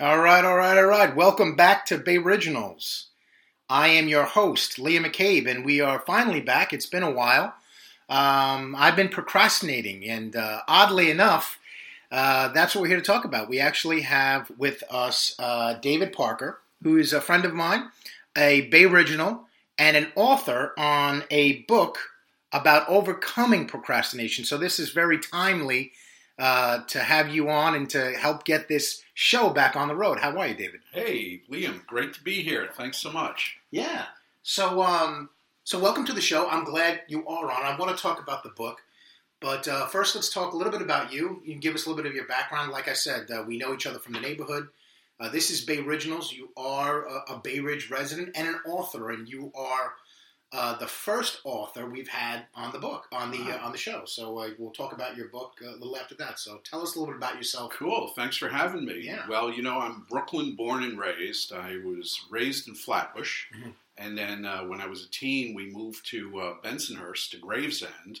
All right, all right, all right. Welcome back to Bay Originals. I am your host, Liam McCabe, and we are finally back. It's been a while. Um, I've been procrastinating, and uh, oddly enough, uh, that's what we're here to talk about. We actually have with us uh, David Parker, who is a friend of mine, a Bay Original, and an author on a book about overcoming procrastination. So this is very timely uh, to have you on and to help get this show back on the road. How are you, David? Hey, Liam, great to be here. Thanks so much. Yeah. So, um, so welcome to the show. I'm glad you are on. I want to talk about the book, but uh, first, let's talk a little bit about you. You can give us a little bit of your background. Like I said, uh, we know each other from the neighborhood. Uh, this is Bay Originals. You are a, a Bay Ridge resident and an author, and you are uh, the first author we've had on the book on the uh, on the show. So uh, we'll talk about your book uh, a little after that. So tell us a little bit about yourself. Cool. Thanks for having me. Yeah. Well, you know, I'm Brooklyn born and raised. I was raised in Flatbush. Mhm. And then uh, when I was a teen, we moved to uh, Bensonhurst to Gravesend.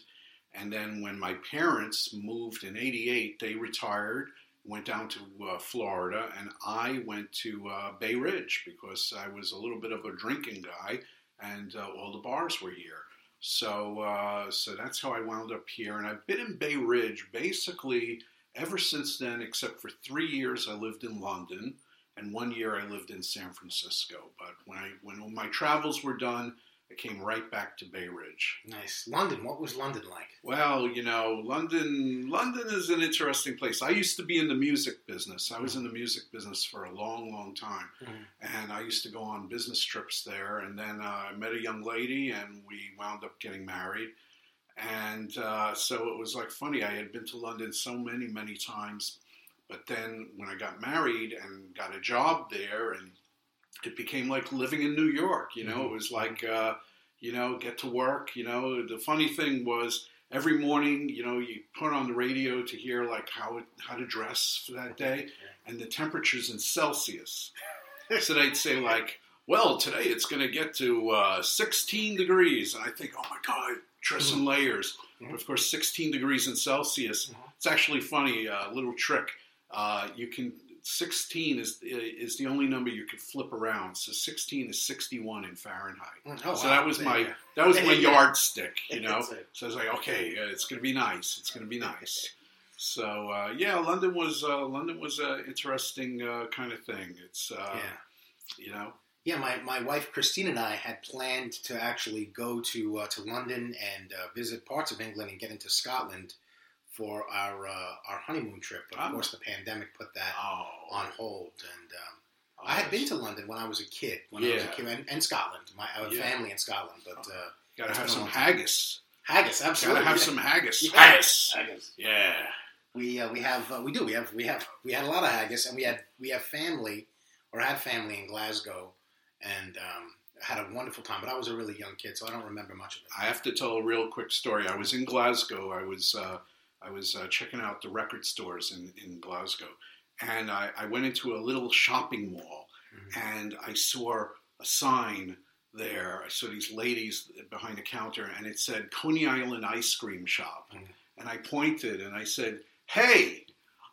And then when my parents moved in 88, they retired, went down to uh, Florida, and I went to uh, Bay Ridge because I was a little bit of a drinking guy and uh, all the bars were here. So, uh, so that's how I wound up here. And I've been in Bay Ridge basically ever since then, except for three years I lived in London, and one year I lived in San Francisco. But when I when my travels were done, I came right back to Bay Ridge. Nice. London. What was London like? Well, you know, London London is an interesting place. I used to be in the music business. I was in the music business for a long, long time, Mhm. and I used to go on business trips there. And then uh, I met a young lady, and we wound up getting married. And uh, so it was like funny. I had been to London so many, many times, but then when I got married and got a job there, and it became like living in New York. You know, it was like. Uh, you know, get to work. You know, the funny thing was every morning, you know, you put on the radio to hear like how it, how to dress for that day, and the temperatures in Celsius. so they'd say like, well, today it's going to get to uh, 16 degrees, and I think, oh my god, dress in layers. Mhm. But of course, 16 degrees in Celsius. Mhm. It's actually funny. A uh, little trick. Uh, you can 16 is is the only number you could flip around. So 16 is 61 in Fahrenheit. Oh, So wow. that was There my that was my yardstick, you know. So I was like, okay, uh, it's going to be nice. It's going to be nice. So uh, yeah, London was uh, London was an interesting uh, kind of thing. It's uh, yeah. you know Yeah, my, my wife Christine and I had planned to actually go to uh, to London and uh, visit parts of England and get into Scotland for our uh, our honeymoon trip. But of Ah. course, the pandemic put that oh on hold. And um, I had been to London when I was a kid. When I was a kid, and, and Scotland. My I Yeah. family in Scotland, but uh, Gotta have some haggis. haggis, absolutely. Gotta have yeah. some haggis. Yeah. Haggis. haggis. Yeah. We uh, we have uh, we do we have we have we had a lot of haggis, and we had we have family or had family in Glasgow, and um, had a wonderful time. But I was a really young kid, so I don't remember much of it. I have to tell a real quick story. I was in Glasgow. I was uh, I was uh, checking out the record stores in, in Glasgow, and I, I went into a little shopping mall, Mhm. and I saw a sign there. I saw these ladies behind the counter, and it said Coney Island Ice Cream Shop, Mhm. and I pointed and I said, "Hey,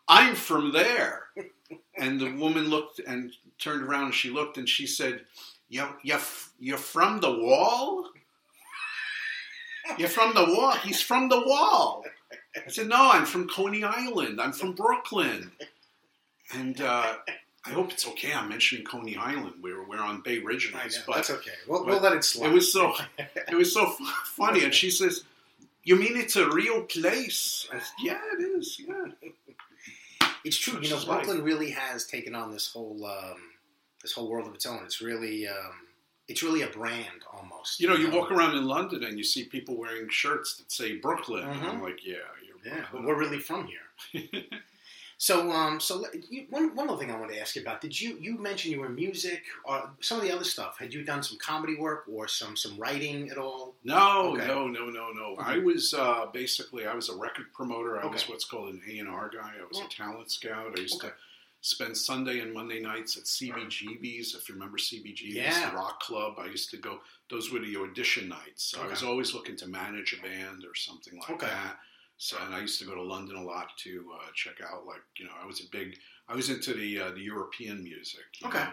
I'm from there." and the woman looked and turned around, and she looked and she said, "You you you're from the wall." You're from the wall. He's from the wall. I said, No, I'm from Coney Island. I'm from Brooklyn. And uh, I hope it's okay. I'm mentioning Coney Island. We're, we're on Bay Originals. know, But that's okay. We'll, we'll let it slide. it was so it was so funny. And she says, You mean it's a real place? I said, Yeah, it is. Yeah. It's true. You know, It's life. Brooklyn really has taken on this whole um, this whole world of its own. It's really um, it's really a brand almost. You know, you walk around in London and you see people wearing shirts that say Brooklyn. And Mhm. I'm like, Yeah, Yeah, but we're really from here. So, um, so you, one one other thing I want to ask you about. Did you you mentioned you were in music or some of the other stuff? Had you done some comedy work or some some writing at all? No, Okay. no, no, no, no. Mhm. I was uh, basically I was a record promoter. I was what's called an A and R guy. I was Oh. a talent scout. I used Okay. to spend Sunday and Monday nights at CBGB's. If you remember CBGB's, Yeah. the rock club. I used to go. Those were the audition nights. So I was always looking to manage a band or something like Okay. that. So and I used to go to London a lot to uh, check out. Like you know, I was a big. I was into the uh, the European music. Okay. know.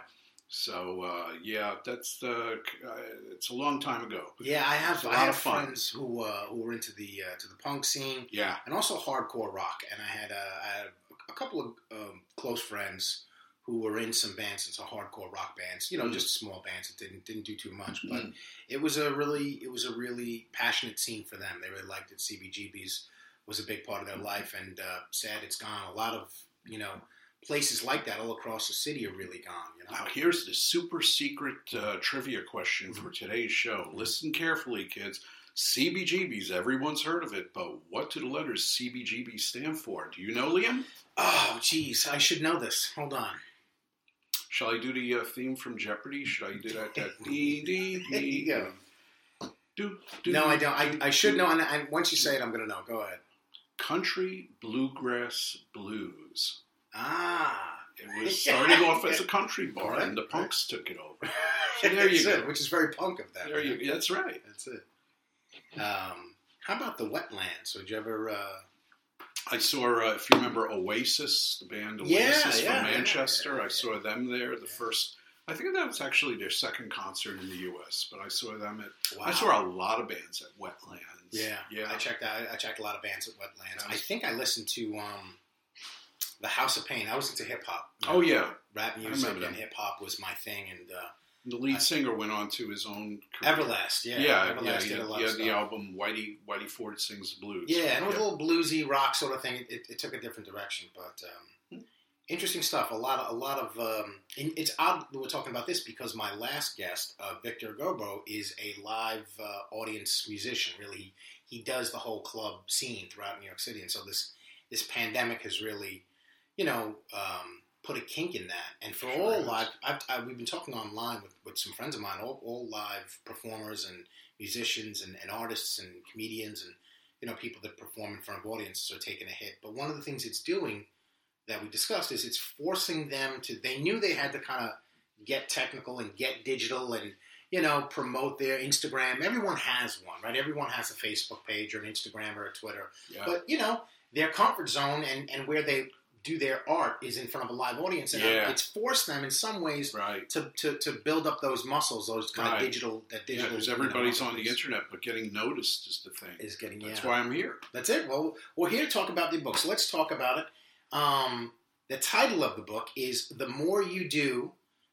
So uh, yeah, that's the. Uh, it's a long time ago. Yeah, I have. a lot have of fun. friends who uh, who were into the uh, to the punk scene Yeah. and also hardcore rock. And I had, I had a couple of um, close friends who were in some bands, some hardcore rock bands. You know, Mm. just small bands that didn't didn't do too much, but Mm. it was a really it was a really passionate scene for them. They really liked it. CBGB's was a big part of their life, and uh, sad it's gone. A lot of you know places like that all across the city are really gone. You know, Now, here's the super secret uh, trivia question for today's show. Listen carefully, kids. CBGBs, everyone's heard of it, but what do the letters CBGB stand for? Do you know, Liam? oh geez, I should know this. Hold on. Shall I do the uh, theme from Jeopardy? Should I do that? That dee dee There dee. you go. Do, do, No, I don't. I, I should know, and I, once you say it, I'm going to know. Go ahead. Country bluegrass blues. Ah, It was started off as a country bar, Right, and the punks took it over. So there you go. it, which is very punk of them. There you. That's right. That's it. Um, how about the wetlands? Would you ever? Uh, I saw, uh, if you remember Oasis, the band Oasis Yeah, from yeah, yeah. Manchester. I saw them there. The first, I think that was actually their second concert in the U.S. But I saw them at. wow. I saw a lot of bands at Wetlands. Yeah, yeah. I checked out. I checked a lot of bands at Wetlands. I think I listened to um, the House of Pain. I was into hip hop. oh yeah. rap music and hip hop was my thing. And uh, The lead I- singer went on to his own career. Everlast, yeah, yeah, Everlast yeah. did He a lot he had the album Whitey Whitey Ford sings blues. Yeah, and it was a little bluesy rock sort of thing. It, it, it took a different direction, but um, interesting stuff. A lot of a lot of. Um, it's odd that we're talking about this because my last guest, uh, Victor Gobo, is a live uh, audience musician. Really, he, he does the whole club scene throughout New York City, and so this this pandemic has really, you know. Um, Put a kink in that, and for Sure all has. live, I've, I, we've been talking online with, with some friends of mine, all, all live performers and musicians and, and artists and comedians and you know, people that perform in front of audiences are taking a hit. But one of the things it's doing that we discussed is it's forcing them to. They knew they had to kind of get technical and get digital and you know promote their Instagram. Everyone has one, right? Everyone has a Facebook page or an Instagram or a Twitter. Yeah. But you know, their comfort zone and and where they do their art is in front of a live audience, and uh, Yeah. it's forced them in some ways right. to, to, to build up those muscles, those kind Right. of digital that Yeah, digital. because you know, everybody's on the internet, but getting noticed is the thing. Is getting That's yeah. why I'm here. That's it. Well, we're here to talk about the book. So let's talk about it. Um, the title of the book is The More You Do,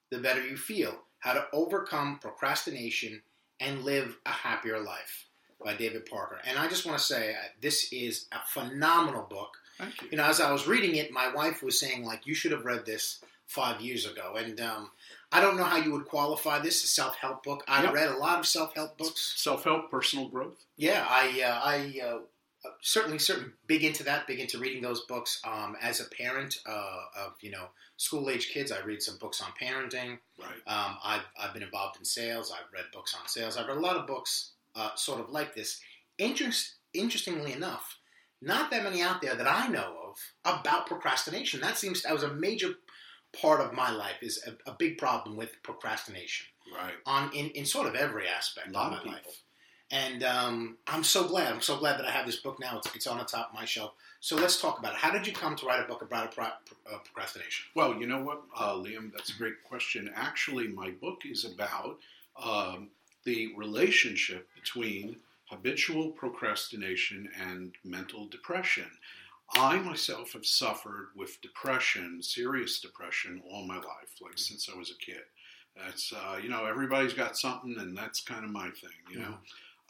the Better You Feel How to Overcome Procrastination and Live a Happier Life by David Parker. And I just want to say, uh, this is a phenomenal book. Thank you. You know, as I was reading it, my wife was saying, like, you should have read this five years ago. And um, I don't know how you would qualify this a self help book. I Yep. read a lot of self help books. Self-help, personal growth. Yeah, I uh, I uh, certainly certainly big into that, big into reading those books. Um, as a parent uh, of you know school age kids, I read some books on parenting. Right. Um, I've I've been involved in sales. I've read books on sales. I've read a lot of books uh, sort of like this. Interest, interestingly enough, not that many out there that I know of about procrastination. That seems that was a major part of my life is a, a big problem with procrastination Right. on in, in sort of every aspect lot of my people. life. And um, I'm so glad. I'm so glad that I have this book now. It's, it's on the top of my shelf. So let's talk about it. How did you come to write a book about pro- uh, procrastination? Well, you know what, uh, Liam? That's a great question. Actually, my book is about um, the relationship between habitual procrastination and mental depression. I myself have suffered with depression, serious depression, all my life, like since I was a kid. That's uh, you know everybody's got something, and that's kind of my thing, you know.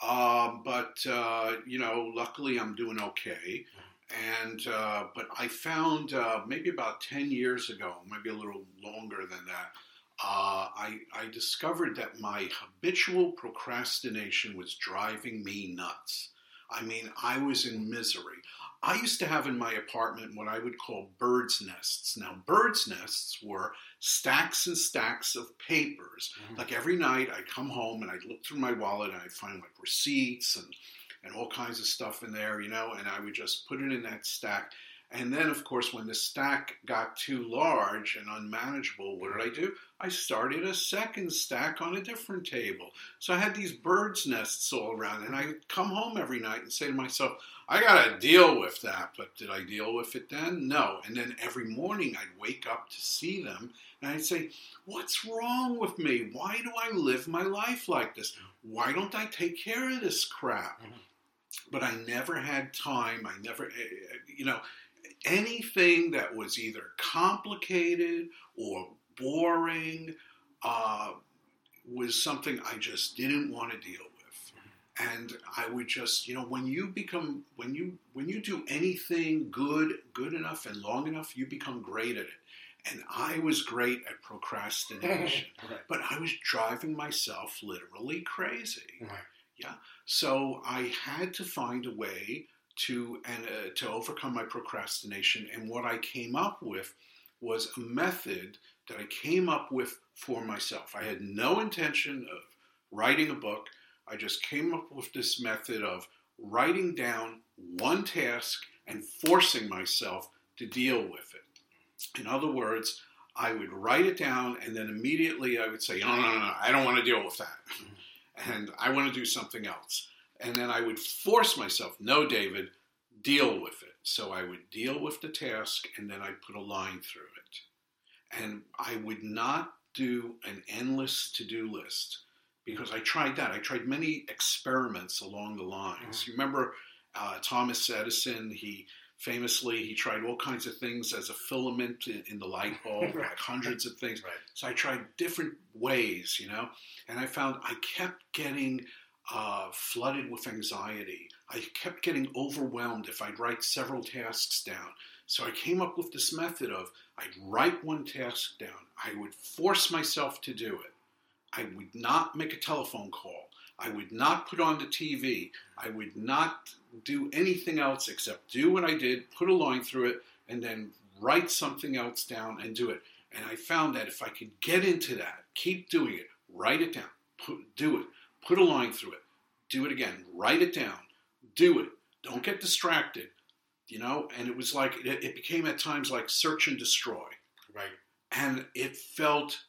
Um, but uh, you know, luckily I'm doing okay. And uh, but I found uh, maybe about ten years ago, maybe a little longer than that, uh, I, I discovered that my habitual procrastination was driving me nuts. I mean, I was in misery. I used to have in my apartment what I would call bird's nests. Now, bird's nests were stacks and stacks of papers. Mhm. Like every night, I'd come home and I'd look through my wallet and I'd find like receipts and and all kinds of stuff in there, you know, and I would just put it in that stack. And then, of course, when the stack got too large and unmanageable, what did I do? I started a second stack on a different table. So I had these birds' nests all around, and I'd come home every night and say to myself, I got to deal with that. But did I deal with it then? No. And then every morning I'd wake up to see them, and I'd say, What's wrong with me? Why do I live my life like this? Why don't I take care of this crap? Mhm. But I never had time. I never, eh, eh, you know, anything that was either complicated or boring uh, was something I just didn't want to deal with. And I would just, you know, when you become, when you, when you do anything good, good enough and long enough, you become great at it. And I was great at procrastination, right. but I was driving myself literally crazy. Right. So I had to find a way to and uh, to overcome my procrastination. And what I came up with was a method that I came up with for myself. I had no intention of writing a book. I just came up with this method of writing down one task and forcing myself to deal with it. In other words, I would write it down and then immediately I would say, no, no, no, no I don't want to deal with that. Mm-hmm. And I want to do something else. And then I would force myself, no, David, deal with it. So I would deal with the task and then I'd put a line through it. And I would not do an endless to do list because I tried that. I tried many experiments along the lines. You remember uh, Thomas Edison? He famously he tried all kinds of things as a filament in, in the light bulb, Right. like hundreds of things. Right. So I tried different ways, you know, and I found I kept getting uh, flooded with anxiety. I kept getting overwhelmed if I'd write several tasks down. So I came up with this method of I'd write one task down. I would force myself to do it. I would not make a telephone call. I would not put on the TV. I would not do anything else except do what I did, put a line through it, and then write something else down and do it. And I found that if I could get into that, keep doing it, write it down, put, do it, put a line through it, do it again, write it down, do it. Don't get distracted, you know. And it was like it, it became at times like search and destroy, Right. and it felt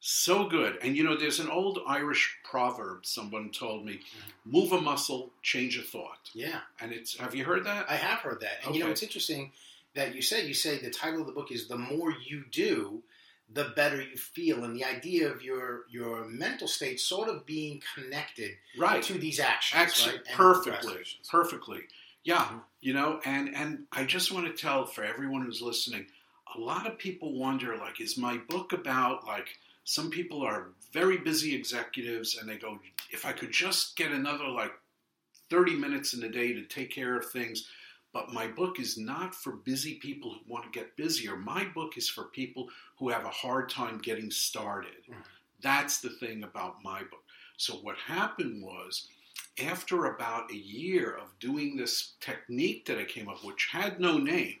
so good. And you know, there's an old Irish proverb. Someone told me, mm-hmm. "Move a muscle, change a thought." Yeah. And it's have you heard that? I have heard that. And you know, it's interesting that you said, you say the title of the book is The More You Do, the Better You Feel. And the idea of your your mental state sort of being connected right. to these actions. Excellent. right? Perfectly. Perfectly. Yeah. Mhm. You know, and and I just want to tell for everyone who's listening, a lot of people wonder like is my book about like some people are very busy executives and they go if I could just get another like 30 minutes in a day to take care of things but my book is not for busy people who want to get busier. My book is for people who have a hard time getting started. Mhm. That's the thing about my book. So, what happened was, after about a year of doing this technique that I came up with, which had no name,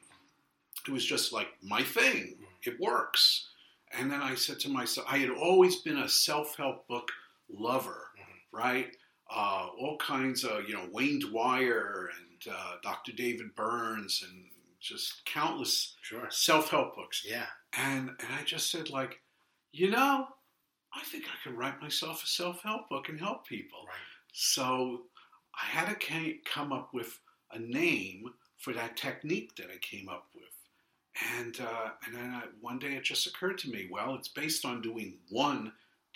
it was just like my thing. It works. And then I said to myself, I had always been a self help book lover, Mhm. right? Uh, all kinds of, you know, Wayne Dyer and uh, Dr. David Burns and just countless Sure. self help books. Yeah. And and I just said like, you know, I think I could write myself a self help book and help people. Right. So I had to come up with a name for that technique that I came up with. And uh, and then I, one day it just occurred to me, well, it's based on doing one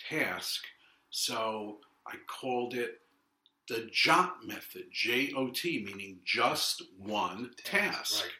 task, so I called it the JOT method, J O T, meaning just one task. Right.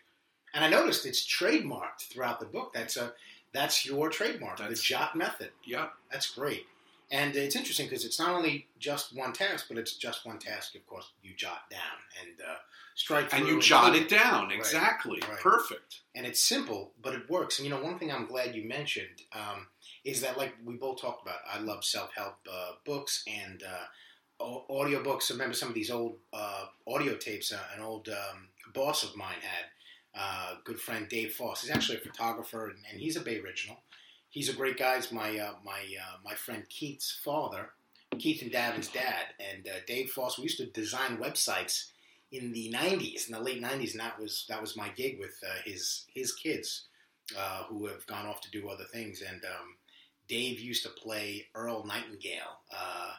And I noticed it's trademarked throughout the book. That's a that's your trademark, That's- the JOT method. Yep. That's great. And it's interesting because it's not only just one task, but it's just one task. Of course, you jot down and uh, strike And you jot click. it down Right. exactly, Right. perfect. and it's simple, but it works. And you know, one thing I'm glad you mentioned um, is that, like we both talked about, I love self help uh, books, and uh, au- audiobooks. I remember some of these old uh, audio tapes. Uh, an old um, boss of mine had. Uh, good friend Dave Foss. He's actually a photographer, and, and he's a Bay original. He's a great guy. He's my uh, my uh, my friend Keith's father, Keith and Davin's dad, and uh, Dave Foss. We used to design websites in the '90s, in the late '90s, and that was that was my gig with uh, his his kids, uh, who have gone off to do other things. And um, Dave used to play Earl Nightingale. Uh,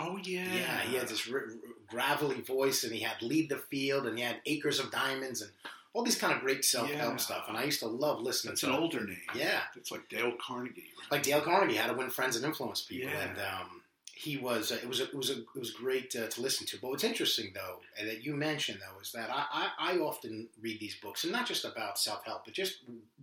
Oh yeah, yeah, he had this r- r- gravelly voice, and he had "Lead the Field," and he had "Acres of Diamonds," and all these kind of great self-help Yeah. stuff. And I used to love listening to an older name. Yeah, It's like Dale Carnegie. right? like Dale Carnegie, How to Win Friends and Influence People, Yeah. and um, he was. Uh, it was. A, it was. A, it was great uh, to listen to. But what's interesting, though, and that you mentioned, though, is that I, I, I often read these books, and not just about self-help, but just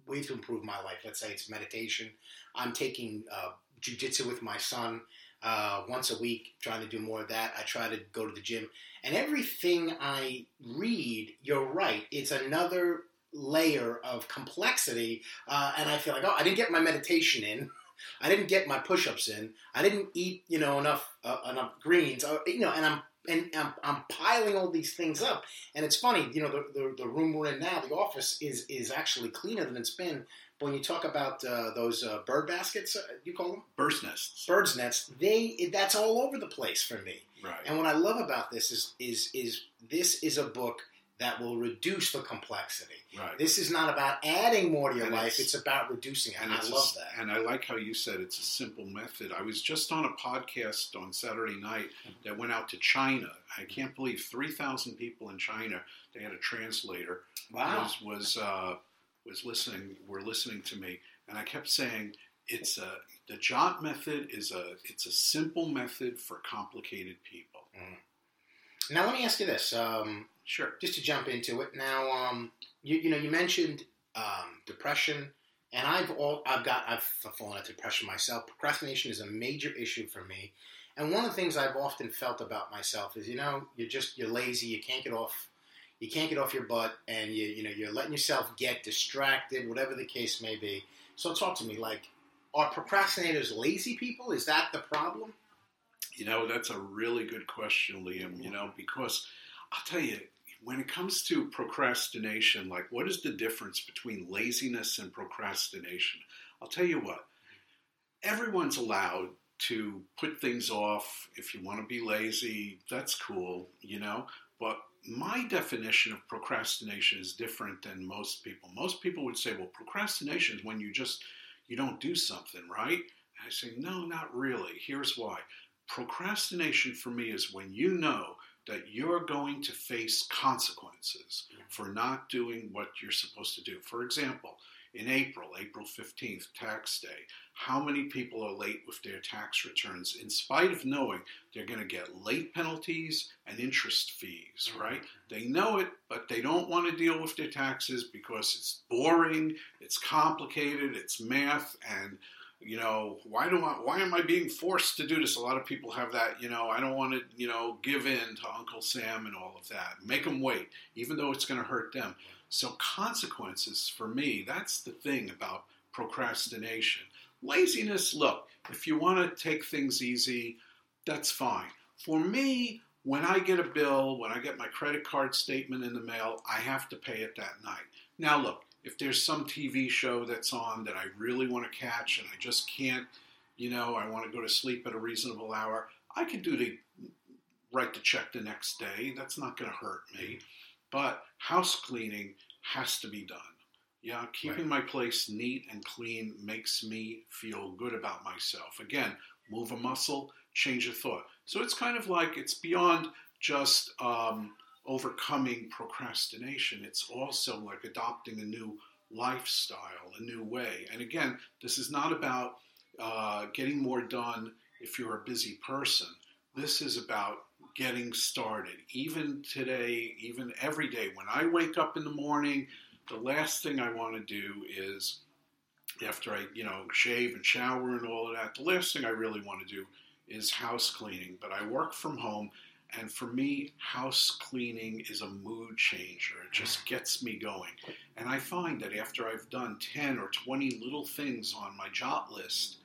ways to improve my life. Let's say it's meditation. I'm taking uh, jujitsu with my son uh, once a week, trying to do more of that. I try to go to the gym, and everything I read, you're right. It's another layer of complexity, uh, and I feel like, oh, I didn't get my meditation in. I didn't get my push-ups in. I didn't eat, you know, enough uh, enough greens. You know, and I'm and I'm, I'm piling all these things up. And it's funny, you know, the, the, the room we're in now, the office is is actually cleaner than it's been. But when you talk about uh, those uh, bird baskets, uh, you call them Bird's nests. birds nests. They that's all over the place for me. Right. And what I love about this is is is this is a book that will reduce the complexity. right. This is not about adding more to your And life; it's- it's, about reducing it. And, I it's a love that. And I like how you said it's a simple method. I was just on a podcast on Saturday night that went out to China. I can't believe three thousand people in China. They had a translator Wow. was was uh, was listening. Were listening to me, and I kept saying it's a the jot method is a it's a simple method for complicated people. Now let me ask you this, um, Sure. just to jump into it. Now, um, you, you know, you mentioned um, depression, and I've all I've got I've fallen into depression myself. Procrastination is a major issue for me, and one of the things I've often felt about myself is, you know, you're just you're lazy. You can't get off. You can't get off your butt, and you you know you're letting yourself get distracted, whatever the case may be. So talk to me, like, are procrastinators lazy people? Is that the problem? You know, that's a really good question, Liam. You know, because I'll tell you, when it comes to procrastination, like what is the difference between laziness and procrastination? I'll tell you what, everyone's allowed to put things off. If you want to be lazy, that's cool, you know, but my definition of procrastination is different than most people. Most people would say, well, procrastination is when you just you don't do something, right? And I say, no, not really. Here's why. Procrastination for me is when you know that you're going to face consequences for not doing what you're supposed to do. For example, in April, April 15th, tax day, how many people are late with their tax returns in spite of knowing they're going to get late penalties and interest fees, mm-hmm. right? They know it, but they don't want to deal with their taxes because it's boring, it's complicated, it's math, and you know, why do I, why am I being forced to do this? A lot of people have that, you know, I don't want to, you know, give in to Uncle Sam and all of that. Make them wait, even though it's going to hurt them. So consequences for me, that's the thing about procrastination. Laziness, look, if you want to take things easy, that's fine. For me, when I get a bill, when I get my credit card statement in the mail, I have to pay it that night. Now, look, if there's some TV show that's on that I really want to catch and I just can't, you know, I want to go to sleep at a reasonable hour, I could do the write the check the next day. That's not going to hurt me. But house cleaning has to be done. Yeah, keeping my place neat and clean makes me feel good about myself. Again, move a muscle, change a thought. So it's kind of like it's beyond just um, overcoming procrastination. It's also like adopting a new lifestyle, a new way. And again, this is not about uh, getting more done if you're a busy person. This is about getting started. Even today, even every day, when I wake up in the morning, the last thing I want to do is after I, you know, shave and shower and all of that, the last thing I really want to do is house cleaning. But I work from home, and for me, house cleaning is a mood changer. It just gets me going. And I find that after I've done 10 or 20 little things on my job list,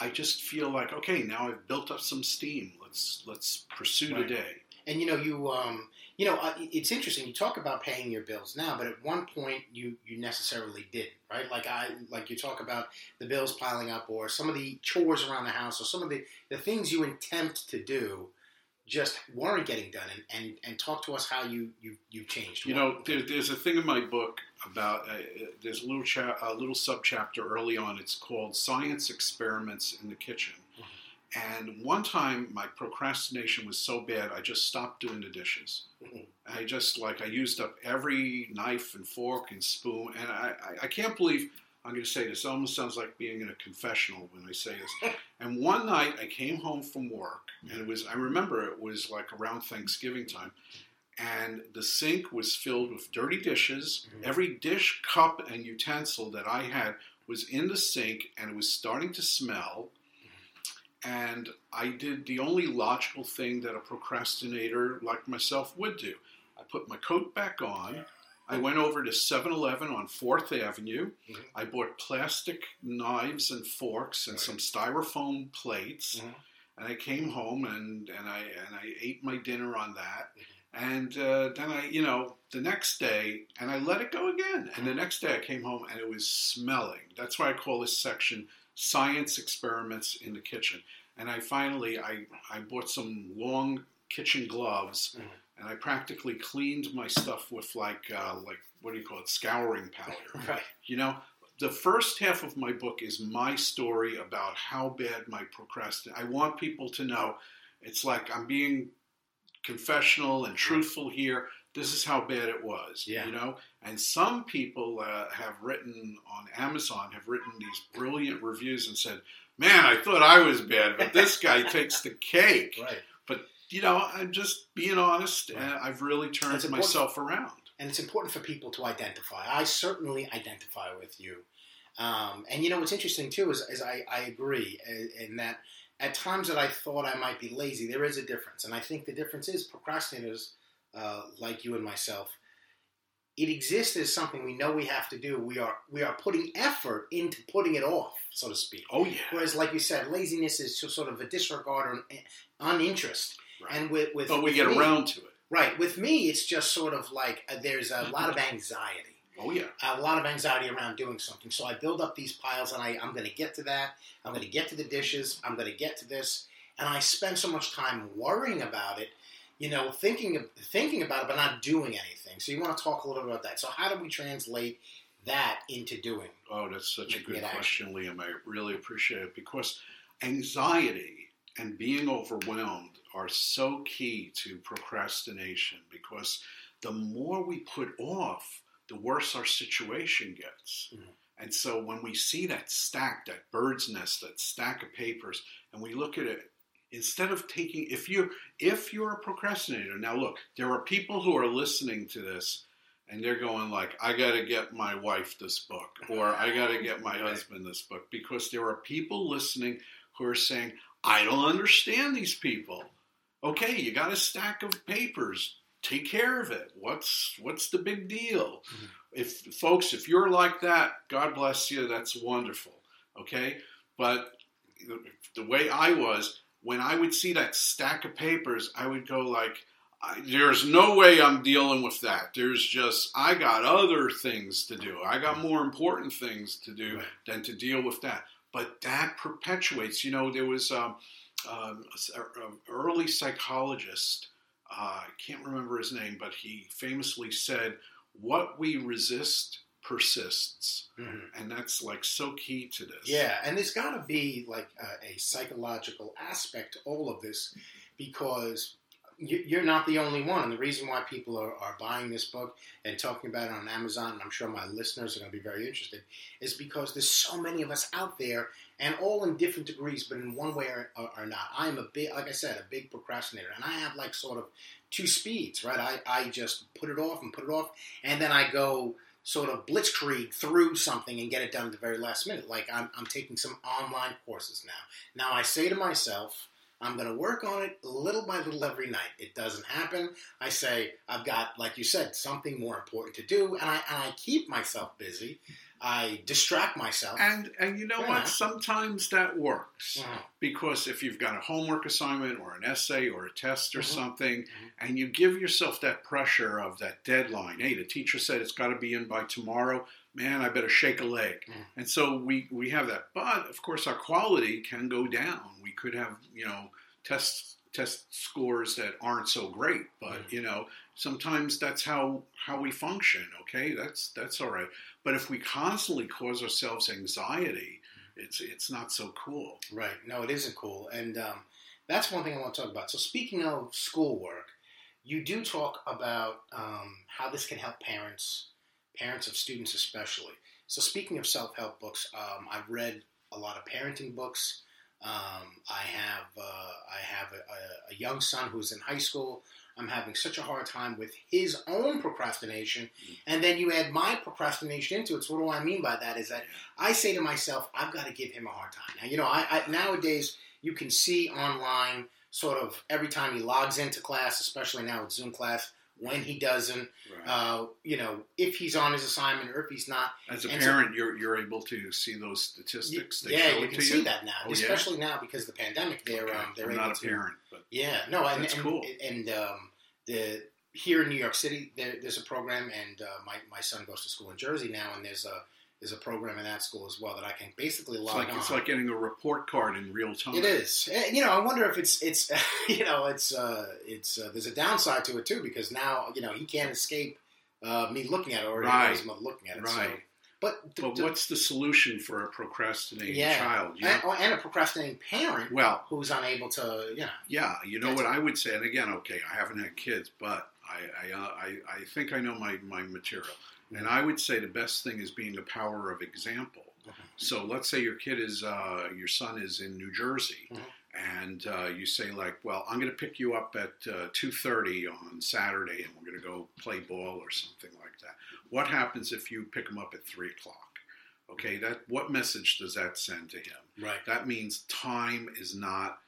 I just feel like okay, now I've built up some steam. Let's let's pursue Right. the day. And you know, you um, you know, uh, it's interesting. You talk about paying your bills now, but at one point you you necessarily didn't, right? Like I like you talk about the bills piling up, or some of the chores around the house, or some of the the things you attempt to do just weren't getting done. And and, and talk to us how you you you changed. You know, there, there's a thing in my book about uh, there's a little cha- a little subchapter early on. It's called Science Experiments in the Kitchen. And one time, my procrastination was so bad, I just stopped doing the dishes. Mhm. I just like I used up every knife and fork and spoon, and I, I, I can't believe I'm going to say this. It almost sounds like being in a confessional when I say this. and one night, I came home from work, and it was I remember it was like around Thanksgiving time, and the sink was filled with dirty dishes. Mhm. Every dish, cup, and utensil that I had was in the sink, and it was starting to smell. And I did the only logical thing that a procrastinator like myself would do. I put my coat back on. I went over to 7 Eleven on 4th Avenue. Mhm. I bought plastic knives and forks and Right. some styrofoam plates. Mhm. And I came home and, and, I, and I ate my dinner on that. Mhm. And uh, then I, you know, the next day, and I let it go again. And the next day I came home and it was smelling. That's why I call this section Science Experiments in the Kitchen. And I finally, I, I bought some long kitchen gloves Mhm. And I practically cleaned my stuff with like, uh, like what do you call it, scouring powder. right. You know, the first half of my book is my story about how bad my procrastination. I want people to know it's like I'm being confessional and truthful here. This is how bad it was. Yeah. You know, and some people uh, have written on Amazon have written these brilliant reviews and said, "Man, I thought I was bad, but this guy takes the cake." Right. You know, I'm just being honest, and Right. I've really turned myself around. and it's important for people to identify. I certainly identify with you. Um, and you know what's interesting too is, is I, I agree in, in that at times that I thought I might be lazy, there is a difference, and I think the difference is procrastinators uh, like you and myself. It exists as something we know we have to do. We are we are putting effort into putting it off, so to speak. Oh yeah, Whereas, like you said, laziness is sort of a disregard or an uninterest. Right. And with, with but we with get me- around to it. Right. With me, it's just sort of like uh, there's a lot of anxiety, Oh yeah. a lot of anxiety around doing something. So I build up these piles, and I, I'm going to get to that. I'm going to get to the dishes. I'm going to get to this, and I spend so much time worrying about it. You know, thinking of, thinking about it, but not doing anything. So you want to talk a little bit about that. So how do we translate that into doing? Oh, that's such a good question, Liam. I really appreciate it because anxiety and being overwhelmed are so key to procrastination because the more we put off, the worse our situation gets. Mhm. And so when we see that stack, that bird's nest, that stack of papers, and we look at it, instead of taking if you if you're a procrastinator, now look, there are people who are listening to this and they're going like i got to get my wife this book or i got to get my husband this book because there are people listening who are saying i don't understand these people okay you got a stack of papers take care of it what's what's the big deal Mhm. if folks if you're like that god bless you that's wonderful okay but the way i was when i would see that stack of papers i would go like there's no way I'm dealing with that. There's just I got other things to do. I got more important things to do than to deal with that. But that perpetuates. You know, there was um, um, an early psychologist. Uh, I can't remember his name, but he famously said, "What we resist persists," and that's like so key to this. Yeah, and there's got to be like a, a psychological aspect to all of this because you- you're not the only one. And the reason why people are, are buying this book and talking about it on Amazon, and I'm sure my listeners are going to be very interested, is because there's so many of us out there and all in different degrees, but in one way or, or, not. I'm a big, like I said, a big procrastinator, and I have like sort of two speeds, right? I, I just put it off and put it off, and then I go sort of blitzkrieg through something and get it done at the very last minute. Like I'm, I'm taking some online courses now. Now I say to myself, I'm going to work on it little by little every night. It doesn't happen. I say I've got, like you said, something more important to do, and I and I keep myself busy. I distract myself. And and you know Yeah. what? Sometimes that works Mhm. because if you've got a homework assignment or an essay or a test or Mhm. something, Mhm. and you give yourself that pressure of that deadline. Hey, the teacher said it's got to be in by tomorrow. Man, I better shake a leg. Mhm. And so we we have that. But of course, our quality can go down. We could have you know test test scores that aren't so great. But Mhm. you know sometimes that's how how we function. Okay, that's that's all right. But if we constantly cause ourselves anxiety, it's it's not so cool. Right. No, it isn't cool. And um, that's one thing I want to talk about. So, speaking of schoolwork, you do talk about um, how this can help parents, parents of students especially. So, speaking of self help books, um, I've read a lot of parenting books. Um, I have uh, I have a, a, young son who's in high school. I'm having such a hard time with his own procrastination, and then you add my procrastination into it. So, what do I mean by that? Is that I say to myself, I've got to give him a hard time. Now, you know, I, I nowadays you can see online sort of every time he logs into class, especially now with Zoom class, when he doesn't, Right. uh, you know, if he's on his assignment or if he's not. As a and so- parent, you're you're able to see those statistics. They yeah, you can see you. that now, Oh, yeah? especially now because of the pandemic. They're Okay. um, they're I'm able not a to. parent, but Yeah, no, and, That's and, cool. And um, the here in New York City, there, there's a program, and uh, my my son goes to school in Jersey now, and there's a there's a program in that school as well that I can basically it's log like on. it's like getting a report card in real time. It is. You know, I wonder if it's it's you know it's uh, it's uh, there's a downside to it too because now you know he can't escape uh, me looking at it or Right. his mother looking at it. So. Right. But, the, But what's the solution for a procrastinating Yeah. child? You and, know? and a procrastinating parent Well, who's unable to you know yeah, you know what I would say, and again, okay, I haven't had kids, but I I, uh, I, I think I know my, my material, and I would say the best thing is being the power of example. Mhm. So let's say your kid is uh, your son is in New Jersey, Mhm. and uh, you say like, well, I'm going to pick you up at uh, two thirty on Saturday, and we're going to go play ball or something like that. What happens if you pick him up at three o'clock? Okay, that what message does that send to him? right That means time is not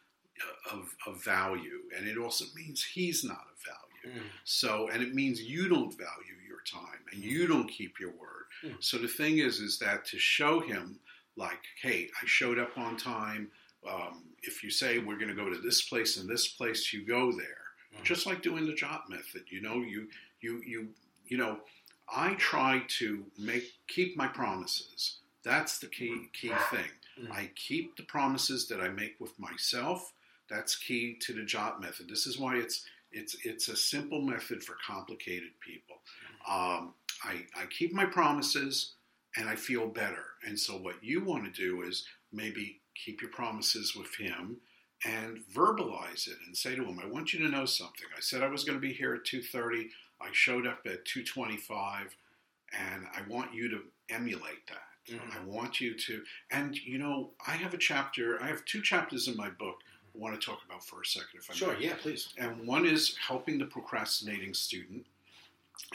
uh, of, of value, and it also means he's not of value. Mm. So, and it means you don't value time and you don't keep your word. Mm. So the thing is, is that to show him, like, hey, I showed up on time. Um, if you say we're going to go to this place and this place, you go there. Mhm. Just like doing the jot method, you know, you you you you know, I try to make keep my promises. That's the key key thing. Mhm. I keep the promises that I make with myself. That's key to the jot method. This is why it's it's it's a simple method for complicated people. Um, I, I keep my promises and I feel better. And so what you want to do is maybe keep your promises with him and verbalize it and say to him, I want you to know something. I said I was going to be here at 2:30. I showed up at 2:25 and I want you to emulate that. Mhm. I want you to and you know, I have a chapter, I have two chapters in my book I want to talk about for a second if I sure may. yeah please And one is helping the procrastinating student.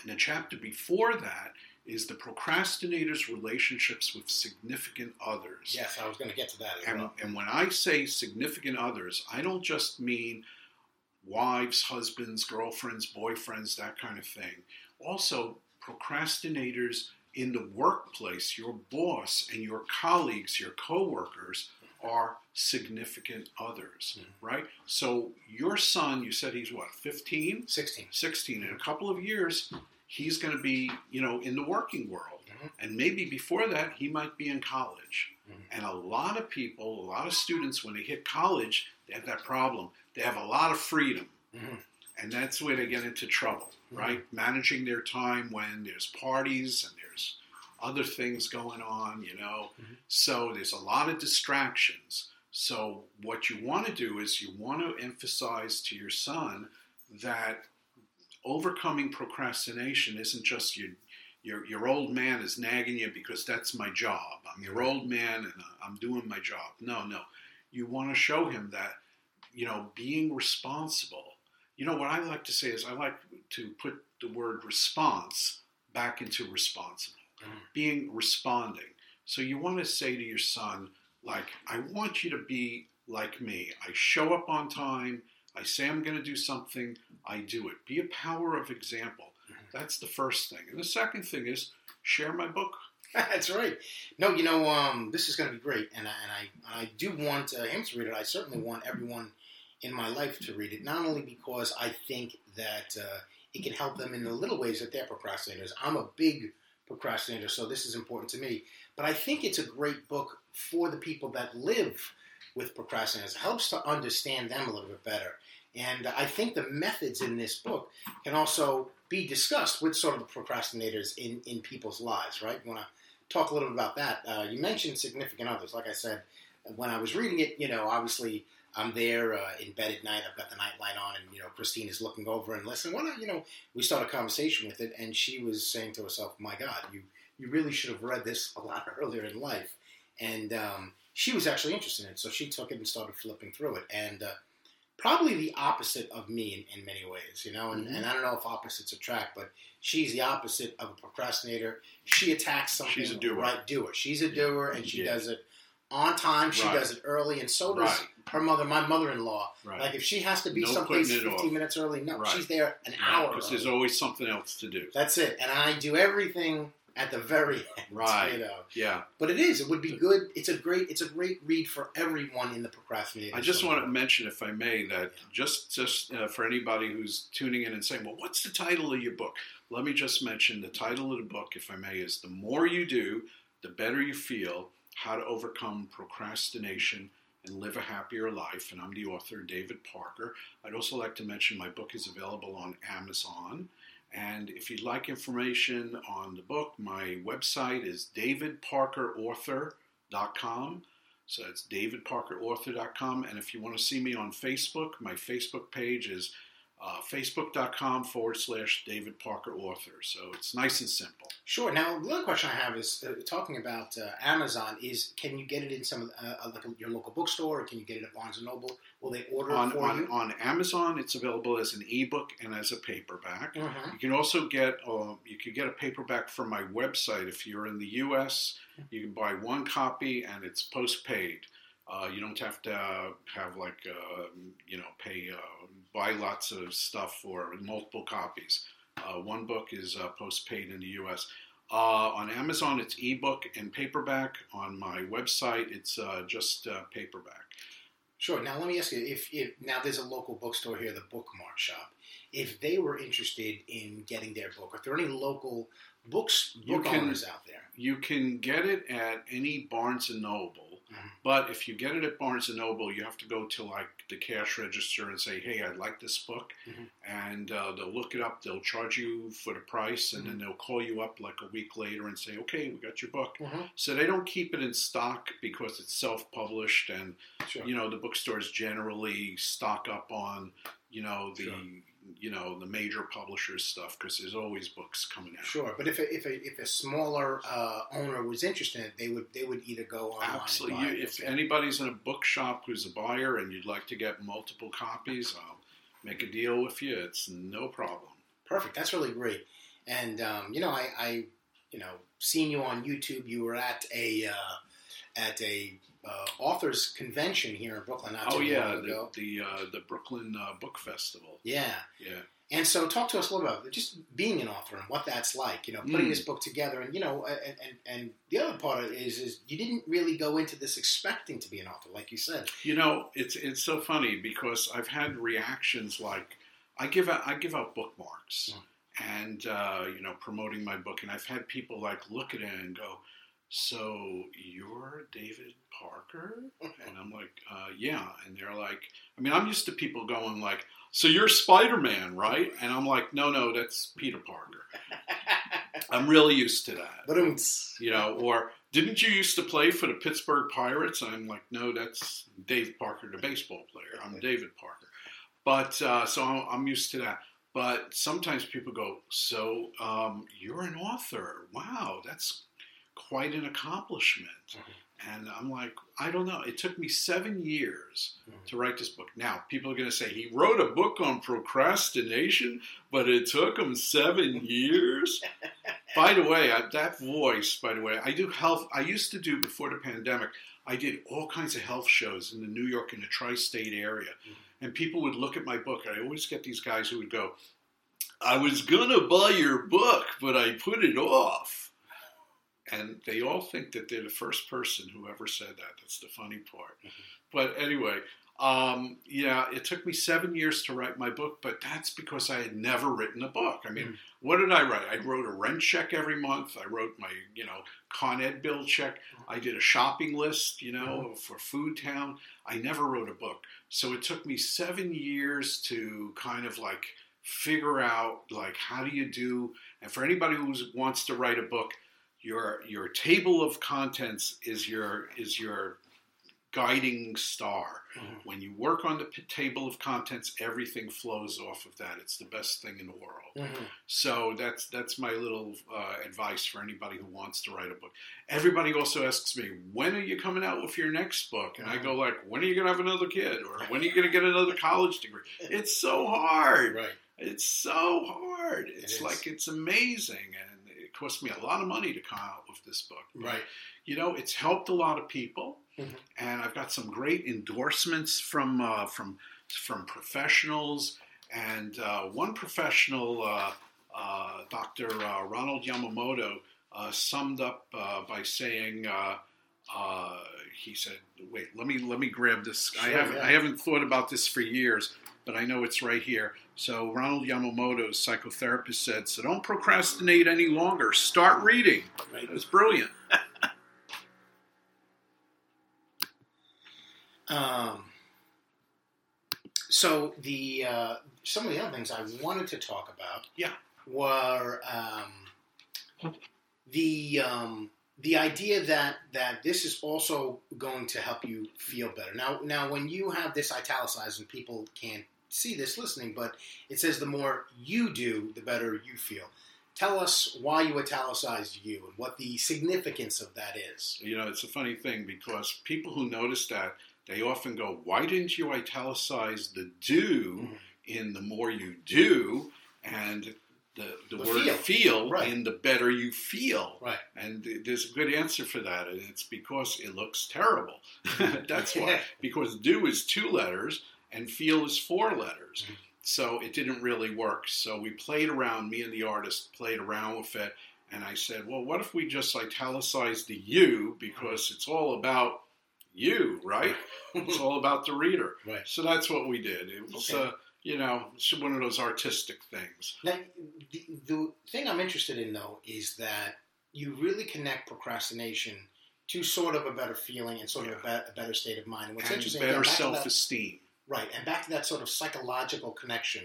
And the chapter before that is the procrastinator's relationships with significant others. yes I was going to get to that as And, well and when I say significant others, I don't just mean wives, husbands, girlfriends, boyfriends, that kind of thing. Also, procrastinators in the workplace, your boss and your colleagues, your coworkers are significant others, Mhm. right? So your son, you said he's what, 15? 16 16 in a couple of years he's going to be you know in the working world Mhm. and maybe before that he might be in college Mhm. and a lot of people a lot of students when they hit college they have that problem they have a lot of freedom Mhm. and that's where they get into trouble right managing their time when there's parties and other things going on you know Mhm. so there's a lot of distractions so what you want to do is you want to emphasize to your son that overcoming procrastination isn't just your your your old man is nagging you because that's my job. I'm your old man and I'm doing my job. No, no. You want to show him that you know being responsible. You know what I like to say is I like to put the word response back into responsible. Being responding. So you want to say to your son like I want you to be like me. I show up on time. I say I'm going to do something. I do it. Be a power of example. Mhm. That's the first thing. And the second thing is share my book That's right. No, you know, um, this is going to be great, and I, and I, I do want uh, him to read it. I certainly want everyone in my life to read it, not only because I think that uh, it can help them in the little ways that they're procrastinators. I'm a big procrastinator, so this is important to me. But I think it's a great book for the people that live with procrastinators. It helps to understand them a little bit better. And I think the methods in this book can also be discussed with sort of the procrastinators in, in people's lives, right? You want to talk a little bit about that. Uh, you mentioned significant others. Like I said, when I was reading it, you know, obviously I'm there uh, in bed at night. I've got the nightlight on, and you know, Christine is looking over and listening. Well, not, you know, we start a conversation with it, and she was saying to herself, "My God, you you really should have read this a lot earlier in life." And um, she was actually interested in it, so she took it and started flipping through it. And uh, probably the opposite of me in, in many ways, you know. And, Mhm. and I don't know if opposites attract, but she's the opposite of a procrastinator. She attacks something. She's a doer. Right, doer. She's a doer, and she Yeah. does it on time. She Right. does it early, and so does Right. her mother, my mother-in-law. Right. Like if she has to be No someplace 15 off. minutes early, no, she's there an hour. Because there's always something else to do. That's it, and I do everything at the very end. Right. You know, Yeah. but it is. It would be good. It's a great. It's a great read for everyone in the procrastinator. I just want to mention, if I may, that just just uh, for anybody who's tuning in and saying, "Well, what's the title of your book?" Let me just mention the title of the book, if I may, is "The More You Do, the Better You Feel: How to Overcome Procrastination and Live a Happier Life." And I'm the author, David Parker. I'd also like to mention my book is available on Amazon. And if you'd like information on the book, my website is davidparkerauthor.com. So it's davidparkerauthor.com. And if you want to see me on Facebook, my Facebook page is uh, facebook.com forward slash David Parker Author. So it's nice and simple. Sure. Now, the other question I have is uh, talking about uh, Amazon. Is can you get it in some of uh, like your local bookstore, or can you get it at Barnes and Noble? Will they order On, it for on, you? on Amazon, it's available as an ebook and as a paperback. Mhm. You can also get uh, you can get a paperback from my website if you're in the U.S. You can buy one copy and it's postpaid. Uh, you don't have to have like uh, you know pay uh, buy lots of stuff for multiple copies. Uh, one book is uh, postpaid in the U.S. Uh, on Amazon, it's ebook and paperback. On my website, it's uh, just uh, paperback. Sure. Now, let me ask you: if, if now there's a local bookstore here, the Bookmark Shop, if they were interested in getting their book, are there any local books You book can- owners out there? You can get it at any Barnes and Noble, But if you get it at Barnes and Noble, you have to go to like the cash register and say, "Hey, I'd like this book," Mhm. and uh, they'll look it up. They'll charge you for the price, and then they'll call you up like a week later and say, "Okay, we got your book." Mhm. So they don't keep it in stock because it's self-published, and Sure. you know the bookstores generally stock up on you know the Sure. You know the major publishers stuff because there's always books coming out. Sure, but if a, if a, if a smaller uh, owner was interested they would they would either go online. Absolutely. You, if anybody's in a bookshop who's a buyer and you'd like to get multiple copies, I'll make a deal with you. It's no problem. Perfect. That's really great. And um, you know, I, I, you know, seeing you on YouTube, you were at a uh, at a uh, authors convention here in Brooklyn not too Oh yeah, long the ago. the, uh, the Brooklyn uh, Book Festival. Yeah. Yeah. And so, talk to us a little about just being an author and what that's like. You know, putting Mm. this book together, and you know, and, and and the other part of it is is you didn't really go into this expecting to be an author, like you said. You know, it's it's so funny because I've had reactions like I give out I give out bookmarks and uh, you know promoting my book, and I've had people like look at it and go, "So you're David Parker?" And I'm like, uh, "Yeah," and they're like, I mean, I'm used to people going like, "So you're Spider Man, right?" And I'm like, "No, no, that's Peter Parker." I'm really used to that But you know, or didn't you used to play for the Pittsburgh Pirates? I'm like, no, that's Dave Parker, the baseball player. I'm David Parker. But uh, so I'm, I'm used to that. But sometimes people go, so um, you're an author? Wow, that's quite an accomplishment. And I'm like, I don't know. It took me seven years Mhm. to write this book. Now, people are going to say he wrote a book on procrastination, but it took him seven years. by the way, I, that voice, by the way, I do health. I used to do before the pandemic. I did all kinds of health shows in the New York and the tri-state area, and people would look at my book. I always get these guys who would go, "I was gonna buy your book, but I put it off." And they all think that they're the first person who ever said that. That's the funny part. But anyway, um, yeah, it took me seven years to write my book, but that's because I had never written a book. I mean, Mhm. what did I write? I wrote a rent check every month. I wrote my, you know, Con Ed bill check. I did a shopping list, you know, for Food Town. I never wrote a book. So it took me seven years to kind of like figure out like how do you do and for anybody who wants to write a book your your table of contents is your is your guiding star Mhm. when you work on the p- table of contents everything flows off of that it's the best thing in the world Mhm. so that's that's my little uh, advice for anybody who wants to write a book. Everybody also asks me, "When are you coming out with your next book?" And I go like, "When are you going to have another kid? Or when are you going to get another college degree?" It's so hard. Right. It's so hard. It's is. like it's amazing, and it cost me a lot of money to come out with this book. But, Right. You know, it's helped a lot of people, Mhm. and I've got some great endorsements from uh, from from professionals. And uh, one professional, uh, uh, Dr. Uh, Ronald Yamamoto, uh, summed up uh, by saying. Uh, uh, he said, "Wait, let me let me grab this. I haven't yeah. I haven't thought about this for years, but I know it's right here." So Ronald Yamamoto's psychotherapist said, "So don't procrastinate any longer. Start reading." Right. It brilliant. Um, so the uh, some of the other things I wanted to talk about, Yeah. were um, the um, the idea that that this is also going to help you feel better. Now, now when you have this italicized, and people can't see this listening, but it says the more you do, the better you feel. Tell us why you italicized you and what the significance of that is. You know, it's a funny thing because people who notice that they often go, "Why didn't you italicize the do Mhm. in the more you do?" and the, the, The word feel. feel, Right. in the better you feel. Right. And there's a good answer for that, and it's because it looks terrible. That's why. Because do is two letters and feel is four letters. Mhm. So it didn't really work. So we played around, me and the artist played around with it, and I said, well, what if we just italicize the you because it's all about you, right? it's all about the reader. Right. So that's what we did. It was, Okay. uh, you know, it's one of those artistic things. Now, the, the thing I'm interested in, though, is that you really connect procrastination to sort of a better feeling and sort of a, be- a better state of mind. And what's and interesting, better again, back that- self-esteem. right, and back to that sort of psychological connection.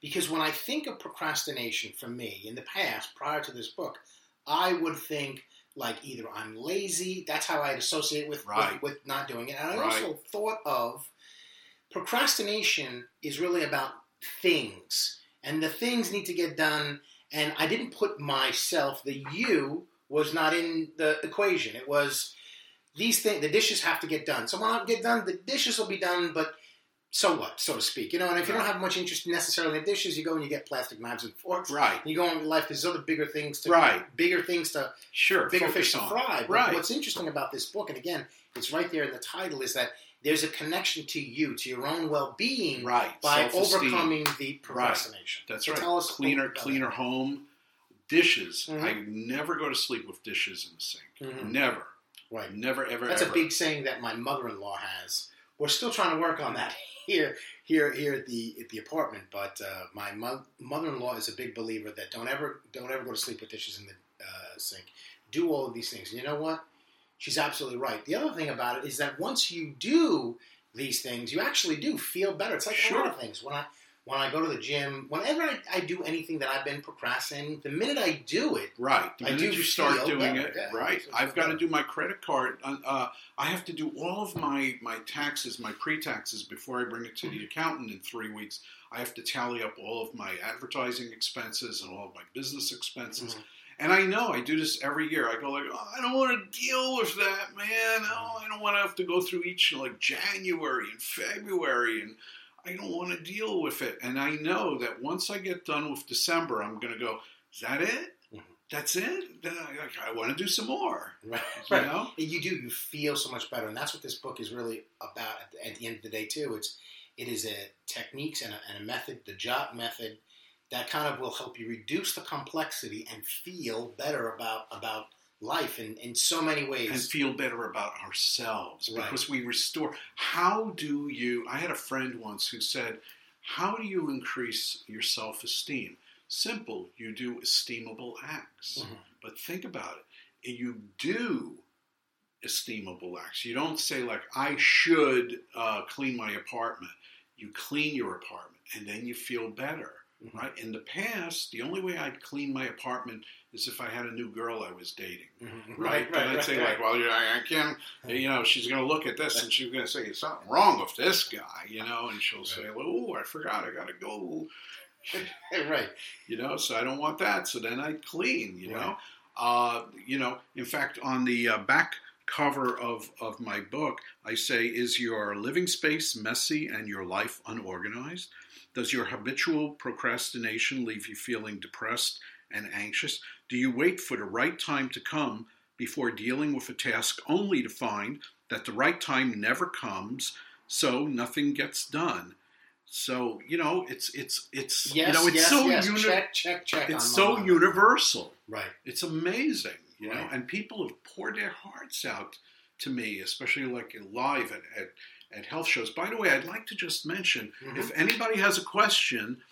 Because when I think of procrastination for me in the past, prior to this book, I would think like either I'm lazy. That's how I'd associate with Right. with, with not doing it. And I Right. also thought of procrastination is really about things, and the things need to get done. And I didn't put myself. The you was not in the equation. It was these things. The dishes have to get done. So when I get done, the dishes will be done. But so what, so to speak, you know. And if you don't have much interest necessarily in the dishes, you go and you get plastic knives and forks. Right. You go on with life. There's other bigger things to Right. bigger things to Sure. bigger fish to fry. But Right. what's interesting about this book, and again, it's right there in the title, is that there's a connection to you, to your own well-being, Right. by Self-esteem. overcoming the procrastination. Right. That's So right. tell us cleaner, cleaner home. Dishes. Mhm. I never go to sleep with dishes in the sink. Mhm. Never. Right. Never, ever, That's ever. a big saying that my mother-in-law has. We're still trying to work on that here, here, here at the at the apartment. But uh, my mo- mother-in-law is a big believer that don't ever don't ever go to sleep with dishes in the uh, sink. Do all of these things. And you know what? She's absolutely right. The other thing about it is that once you do these things, you actually do feel better. It's like a lot of things. When I when I go to the gym, whenever I, I do anything that I've been procrastinating, the minute I do it, Right. The I minute do you start doing better, it, yeah. right. I've got to do my credit card. Uh, uh, I have to do all of my, my taxes, my pre-taxes before I bring it to the accountant in three weeks. I have to tally up all of my advertising expenses and all of my business expenses. Mhm. And I know I do this every year. I go like, oh, I don't want to deal with that, man. Oh, I don't want to have to go through each like January and February, and I don't want to deal with it. And I know that once I get done with December, I'm going to go. Is that it? Mhm. That's it? Then I, like, I want to do some more. right, You right. know? you do you feel so much better and that's what this book is really about at the, at the end of the day too it's it is a techniques and a, and a method the jot method that kind of will help you reduce the complexity and feel better about about life in, in so many ways. and feel better about ourselves Right. because we restore. How do you? I had a friend once who said, "How do you increase your self-esteem?" Simple. You do esteemable acts. Mhm. But think about it. You do esteemable acts. You don't say like, "I should uh, clean my apartment." You clean your apartment, and then you feel better. Mhm. Right. In the past, the only way I'd clean my apartment is if I had a new girl I was dating Mhm. right? Then I'd say like, well, I I can't, you know, she's going to look at this and she's going to say there's something wrong with this guy, you know, and she'll say, oh, I forgot, I got to go, right. you know, so I don't want that. So then I clean, you know, uh, you know. In fact, on the uh, back cover of of my book, I say, is your living space messy and your life unorganized? Does your habitual procrastination leave you feeling depressed and anxious? Do you wait for the right time to come before dealing with a task only to find that the right time never comes, so nothing gets done? So you know, it's it's it's Yes, you know, it's yes, so yes. uni- check, check, check. it's so universal. Right. It's amazing, you know, and people have poured their hearts out to me, especially like in live at, at, at health shows. By the way, I'd like to just mention Mhm. if anybody has a question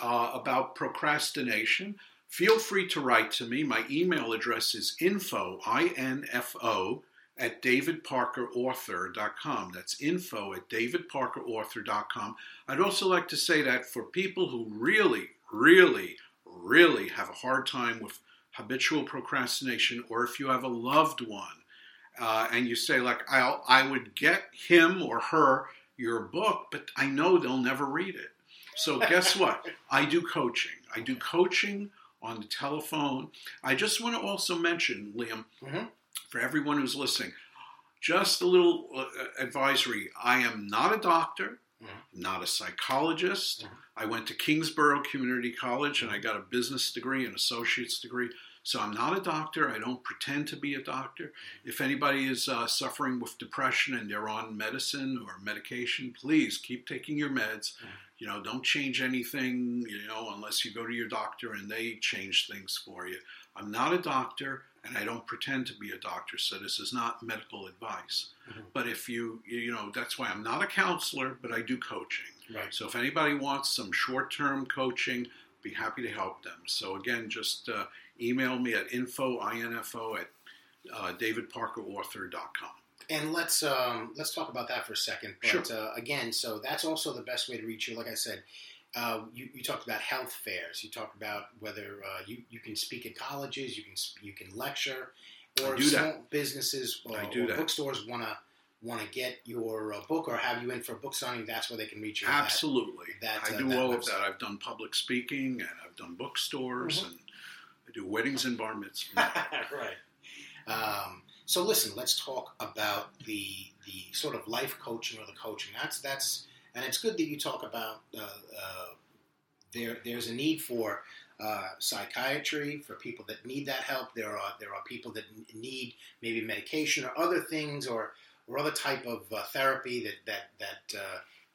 uh, about procrastination, feel free to write to me. My email address is info, I-N-F-O, at davidparkerauthor.com. That's info at davidparkerauthor.com. I'd also like to say that for people who really, really, really have a hard time with habitual procrastination, or if you have a loved one uh, and you say, like, I'll, I would get him or her your book, but I know they'll never read it. So guess what? I do coaching. I do coaching on the telephone. I just want to also mention, Liam, Mhm. for everyone who's listening, just a little uh, advisory. I am not a doctor, Mhm. not a psychologist. Mhm. I went to Kingsborough Community College and I got a business degree, an associate's degree. So I'm not a doctor. I don't pretend to be a doctor. If anybody is uh, suffering with depression and they're on medicine or medication, please keep taking your meds. You know, don't change anything, you know, unless you go to your doctor and they change things for you. I'm not a doctor and I don't pretend to be a doctor, so this is not medical advice. Mhm. But if you, you know, that's why I'm not a counselor, but I do coaching. Right. So if anybody wants some short-term coaching, be happy to help them. So again, just uh, email me at info, info at uh, davidparkerauthor.com. And let's um, let's talk about that for a second. But Sure. uh, again, so that's also the best way to reach you. Like I said, uh, you, you talked about health fairs. You talked about whether uh, you, you can speak at colleges, you can you can lecture, or I do if that. small businesses or, I or that. bookstores want to want to get your uh, book or have you in for a book signing. That's where they can reach you. Absolutely. that, I uh, do that all of that. I've done public speaking and I've done bookstores Mhm. and I do weddings and bar mitzvahs. right. Um, so listen, let's talk about the the sort of life coaching or the coaching. That's that's and it's good that you talk about uh, uh, there. There's a need for uh, psychiatry for people that need that help. There are there are people that need maybe medication or other things or or other type of uh, therapy that that that.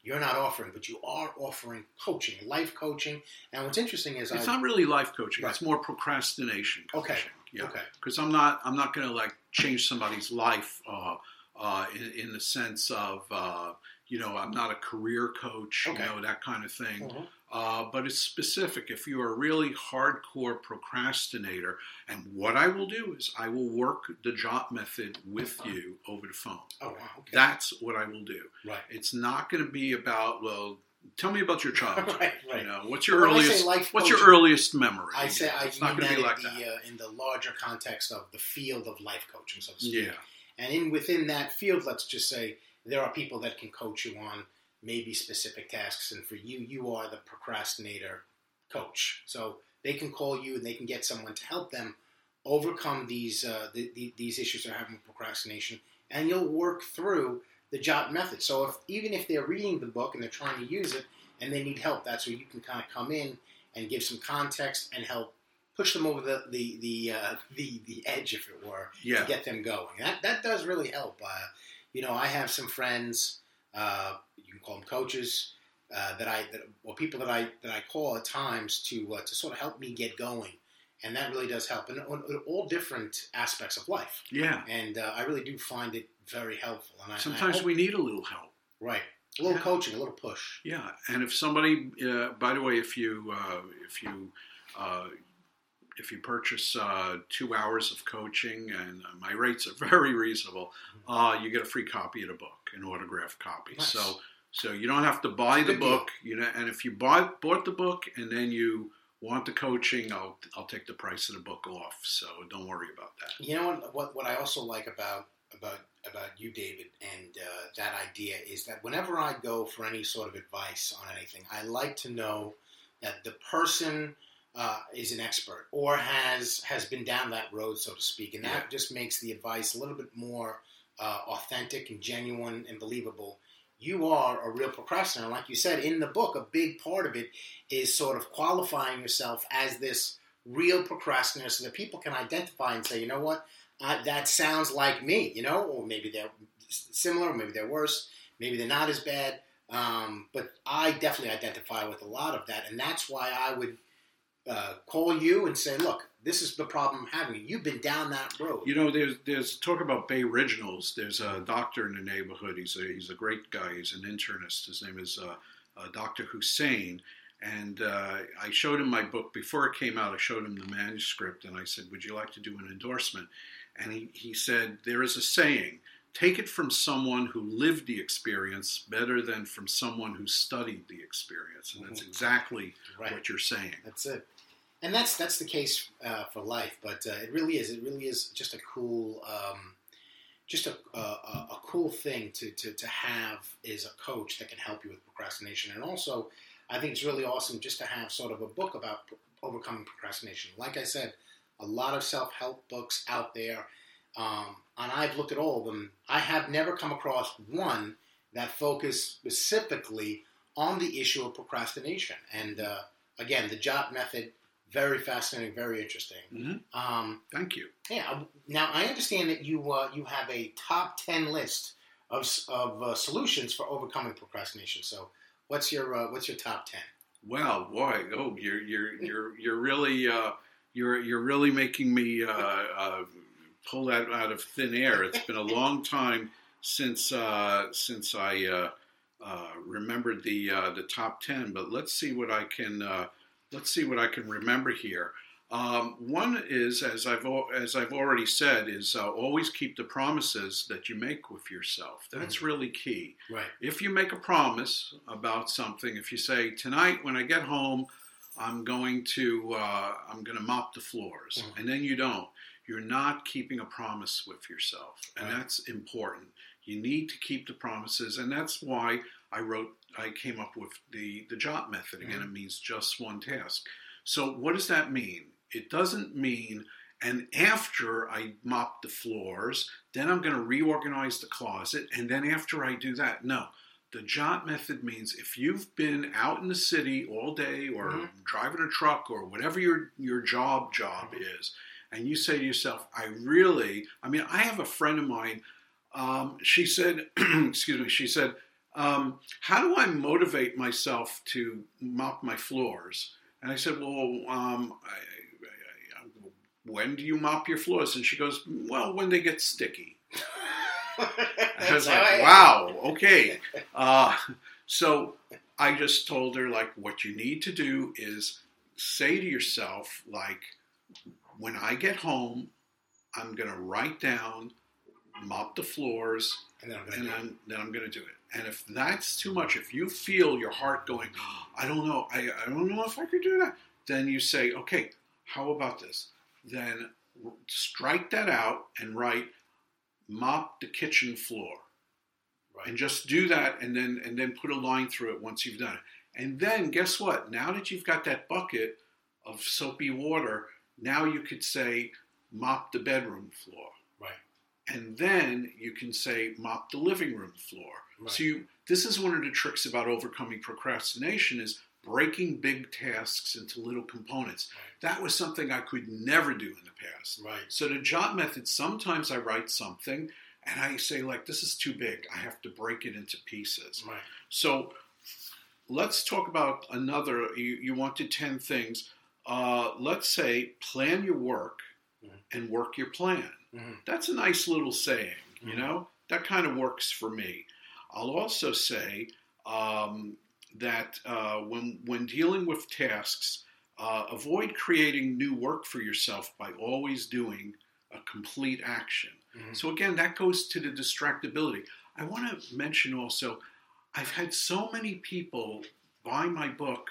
You're not offering, but you are offering coaching, life coaching. And what's interesting is It's I, not really life coaching. Right. It's more procrastination coaching. Okay. Yeah. okay, because I'm not I'm not going to like change somebody's life uh, uh, in, in the sense of uh, you know I'm not a career coach Okay. you know that kind of thing Mhm. Uh, but it's specific. If you're a really hardcore procrastinator and what I will do is I will work the jot method with you over the phone. Oh wow, okay, that's what I will do. Right. it's not going to be about well tell me about your childhood right, right. you know what's your When earliest what's your earliest memory? I say I it's not mean going that, to be like in, that. the, uh, in the larger context of the field of life coaching, so to speak. yeah. And in within that field, let's just say there are people that can coach you on maybe specific tasks, and for you, you are the procrastinator coach. So they can call you and they can get someone to help them overcome these uh, the, the, these issues they're having with procrastination, and you'll work through the JOT method. So if even if they're reading the book and they're trying to use it and they need help, that's where you can kind of come in and give some context and help push them over the the the uh, the, the edge, if it were, yeah to get them going. That that does really help. Uh, you know, I have some friends. You can call them coaches uh, that I that, or people that I that I call at times to uh, to sort of help me get going and that really does help in, all different aspects of life. Yeah. And uh, I really do find it very helpful. And I, Sometimes and I hope, we need a little help. right a little Yeah. coaching, a little push. Yeah, and if somebody, uh, by the way, if you uh, if you uh, if you purchase uh, two hours of coaching, and uh, my rates are very reasonable, uh, you get a free copy of the book, an autographed copy. Nice. So so you don't have to buy the book, you know. And if you buy bought the book and then you want the coaching, I'll I'll take the price of the book off. So don't worry about that. You know what? What, what I also like about about about you, David, and uh, that idea is that whenever I go for any sort of advice on anything, I like to know that the person uh, is an expert or has has been down that road, so to speak, and that Yeah. just makes the advice a little bit more uh, authentic and genuine and believable. You are a real procrastinator, like you said in the book. A big part of it is sort of qualifying yourself as this real procrastinator, so that people can identify and say, you know what, uh, that sounds like me, you know, or maybe they're similar, maybe they're worse, maybe they're not as bad. Um, but I definitely identify with a lot of that, and that's why I would uh, call you and say, "Look, this is the problem I'm having. You've been down that road." You know, there's there's talk about Bay Originals. There's a doctor in the neighborhood. He's a he's a great guy. He's an internist. His name is uh, uh, Doctor Hussein. And uh, I showed him my book before it came out. I showed him the manuscript, and I said, "Would you like to do an endorsement?" And he, he said, "There is a saying: take it from someone who lived the experience better than from someone who studied the experience." And that's Mhm. exactly Right. what you're saying. That's it. And that's that's the case uh, for life. But uh, it really is. It really is just a cool, um, just a, a, a cool thing to, to, to have is a coach that can help you with procrastination. And also, I think it's really awesome just to have sort of a book about p- overcoming procrastination. Like I said, a lot of self help books out there, um, and I've looked at all of them. I have never come across one that focused specifically on the issue of procrastination. And uh, again, the JOT method, very fascinating, very interesting. Mhm. Um, Thank you. yeah. Now I understand that you uh, you have a top ten list of of uh, solutions for overcoming procrastination. So, what's your uh, what's your top ten? Well, boy, oh, you're you're you're you're really uh, you're you're really making me uh, uh, pull that out of thin air. It's been a long time since uh, since I uh, uh, remembered the uh, the top ten, but let's see what I can uh, let's see what I can remember here. Um, one is, as I've as I've already said, is uh, always keep the promises that you make with yourself. That's really key Right. if you make a promise about something, if you say tonight when I get home, I'm going to uh, I'm going to mop the floors, Mhm. and then you don't, you're not keeping a promise with yourself, and Right. that's important. You need to keep the promises, and that's why I wrote I came up with the the JOT method. Again, Mhm. it means just one task. So what does that mean? It doesn't mean. And after I mop the floors, then I'm going to reorganize the closet. And then after I do that, no. The jot method means if you've been out in the city all day or Mhm. driving a truck or whatever your, your job job is, and you say to yourself, I really, I mean, I have a friend of mine, um, she said, excuse me, she said, um, how do I motivate myself to mop my floors? And I said, well, um, I, I, I, when do you mop your floors? And she goes, well, when they get sticky. I was like, wow, okay. Uh, so I just told her, like, what you need to do is say to yourself, like, when I get home, I'm going to write down, mop the floors, And then I'm gonna and do it. then, then I'm going to do it. And if that's too much, if you feel your heart going, oh, I don't know, I, I don't know if I could do that, then you say, okay, how about this? Then strike that out and write, mop the kitchen floor Right. and just do that and then and then put a line through it once you've done it and then guess what now that you've got that bucket of soapy water now you could say mop the bedroom floor Right. and then you can say mop the living room floor Right. so you this is one of the tricks about overcoming procrastination is breaking big tasks into little components that was something i could never do in the past Right. so the jot method, sometimes I write something and I say like, this is too big. I have to break it into pieces. Right. So let's talk about another. You, you wanted ten things. Uh, let's say, plan your work Mhm. and work your plan. Mhm. That's a nice little saying, you Mhm. know? That kind of works for me. I'll also say um, that uh, when, when dealing with tasks, uh, avoid creating new work for yourself by always doing a complete action. Mhm. So, again, that goes to the distractibility. I want to mention also, I've had so many people buy my book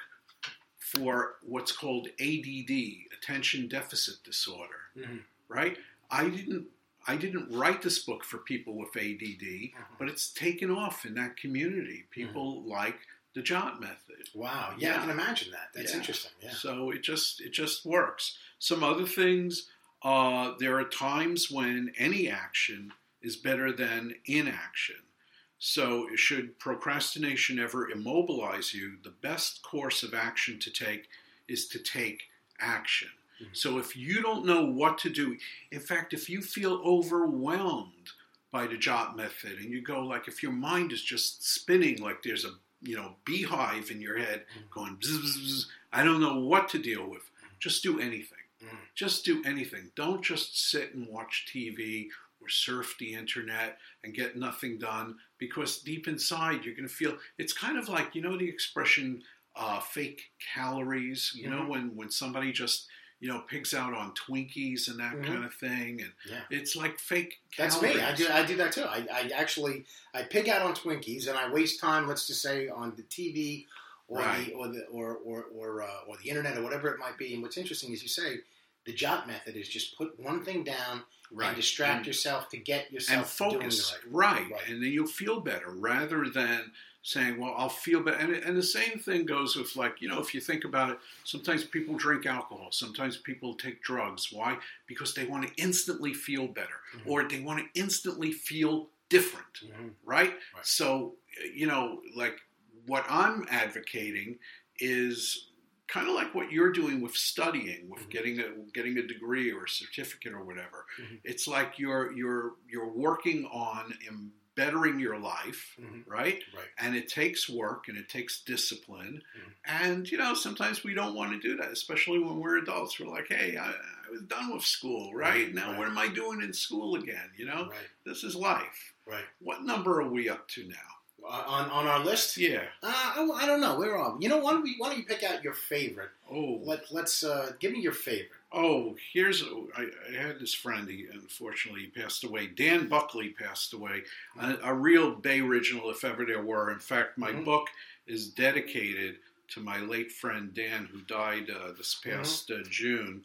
for what's called ADD, attention deficit disorder, Mhm. right? I didn't I didn't write this book for people with ADD, Mhm. but it's taken off in that community. People like the Jot method. Wow. Yeah, I can imagine that. That's Yeah. interesting. Yeah. So it just it just works. Some other things, uh, there are times when any action is better than inaction. So should procrastination ever immobilize you, the best course of action to take is to take action. Mhm. So if you don't know what to do, in fact, if you feel overwhelmed by the Jot method and you go like if your mind is just spinning like there's a you know beehive in your head Mhm. going bzz, bzz, bzz, I don't know what to deal with. Just do anything. Mhm. Just do anything. Don't just sit and watch TV or surf the internet and get nothing done because deep inside you're going to feel it's kind of like you know the expression uh, fake calories. You know Mhm. when when somebody just you know pigs out on Twinkies and that Mhm. kind of thing, and Yeah. it's like fake. Calories. that's me. I do. I do that too. I, I actually I pig out on Twinkies and I waste time. Let's just say on the TV or Right. the or the or or or, uh, or the internet or whatever it might be. And what's interesting is you say the Jot method is just put one thing down right. and distract And- yourself to get and yourself focus doing the right. Right. and then you'll feel better rather than saying well i'll feel better and, and the same thing goes with like you know if you think about it sometimes people drink alcohol sometimes people take drugs why because they want to instantly feel better Mhm. or they want to instantly feel different Mhm. right? Right. So, you know, like what I'm advocating is kind of like what you're doing with studying, with Mhm. getting a getting a degree or a certificate or whatever. Mhm. It's like you're you're you're working on bettering your life, Mhm. right? Right. And it takes work and it takes discipline. Mhm. And you know, sometimes we don't want to do that, especially when we're adults. We're like, "Hey, I, I was done with school, right? Right, Now, right. what am I doing in school again? You know, Right. this is life." Right. What number are we up to now? On on our list. Yeah. Uh, I, I don't know. We're on. You know, why don't we? Why don't you pick out your favorite? Oh. Let Let's uh, give me your favorite. Oh, here's I, I had this friend. He unfortunately he passed away. Dan Buckley passed away. A, a real Bay original, if ever there were. In fact, my Mhm. book is dedicated to my late friend Dan, who died uh, this past uh, June.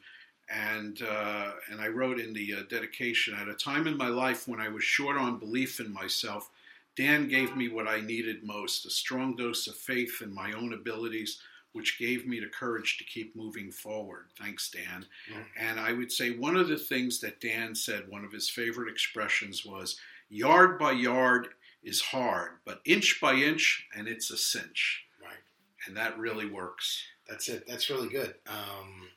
And uh, and I wrote in the uh, dedication at a time in my life when I was short on belief in myself. Dan gave me what I needed most a strong dose of faith in my own abilities, which gave me the courage to keep moving forward. Thanks, Dan. Mhm. And I would say one of the things that Dan said, one of his favorite expressions was yard by yard is hard, but inch by inch, and it's a cinch. Right. And that really works. That's it. That's really good. Um,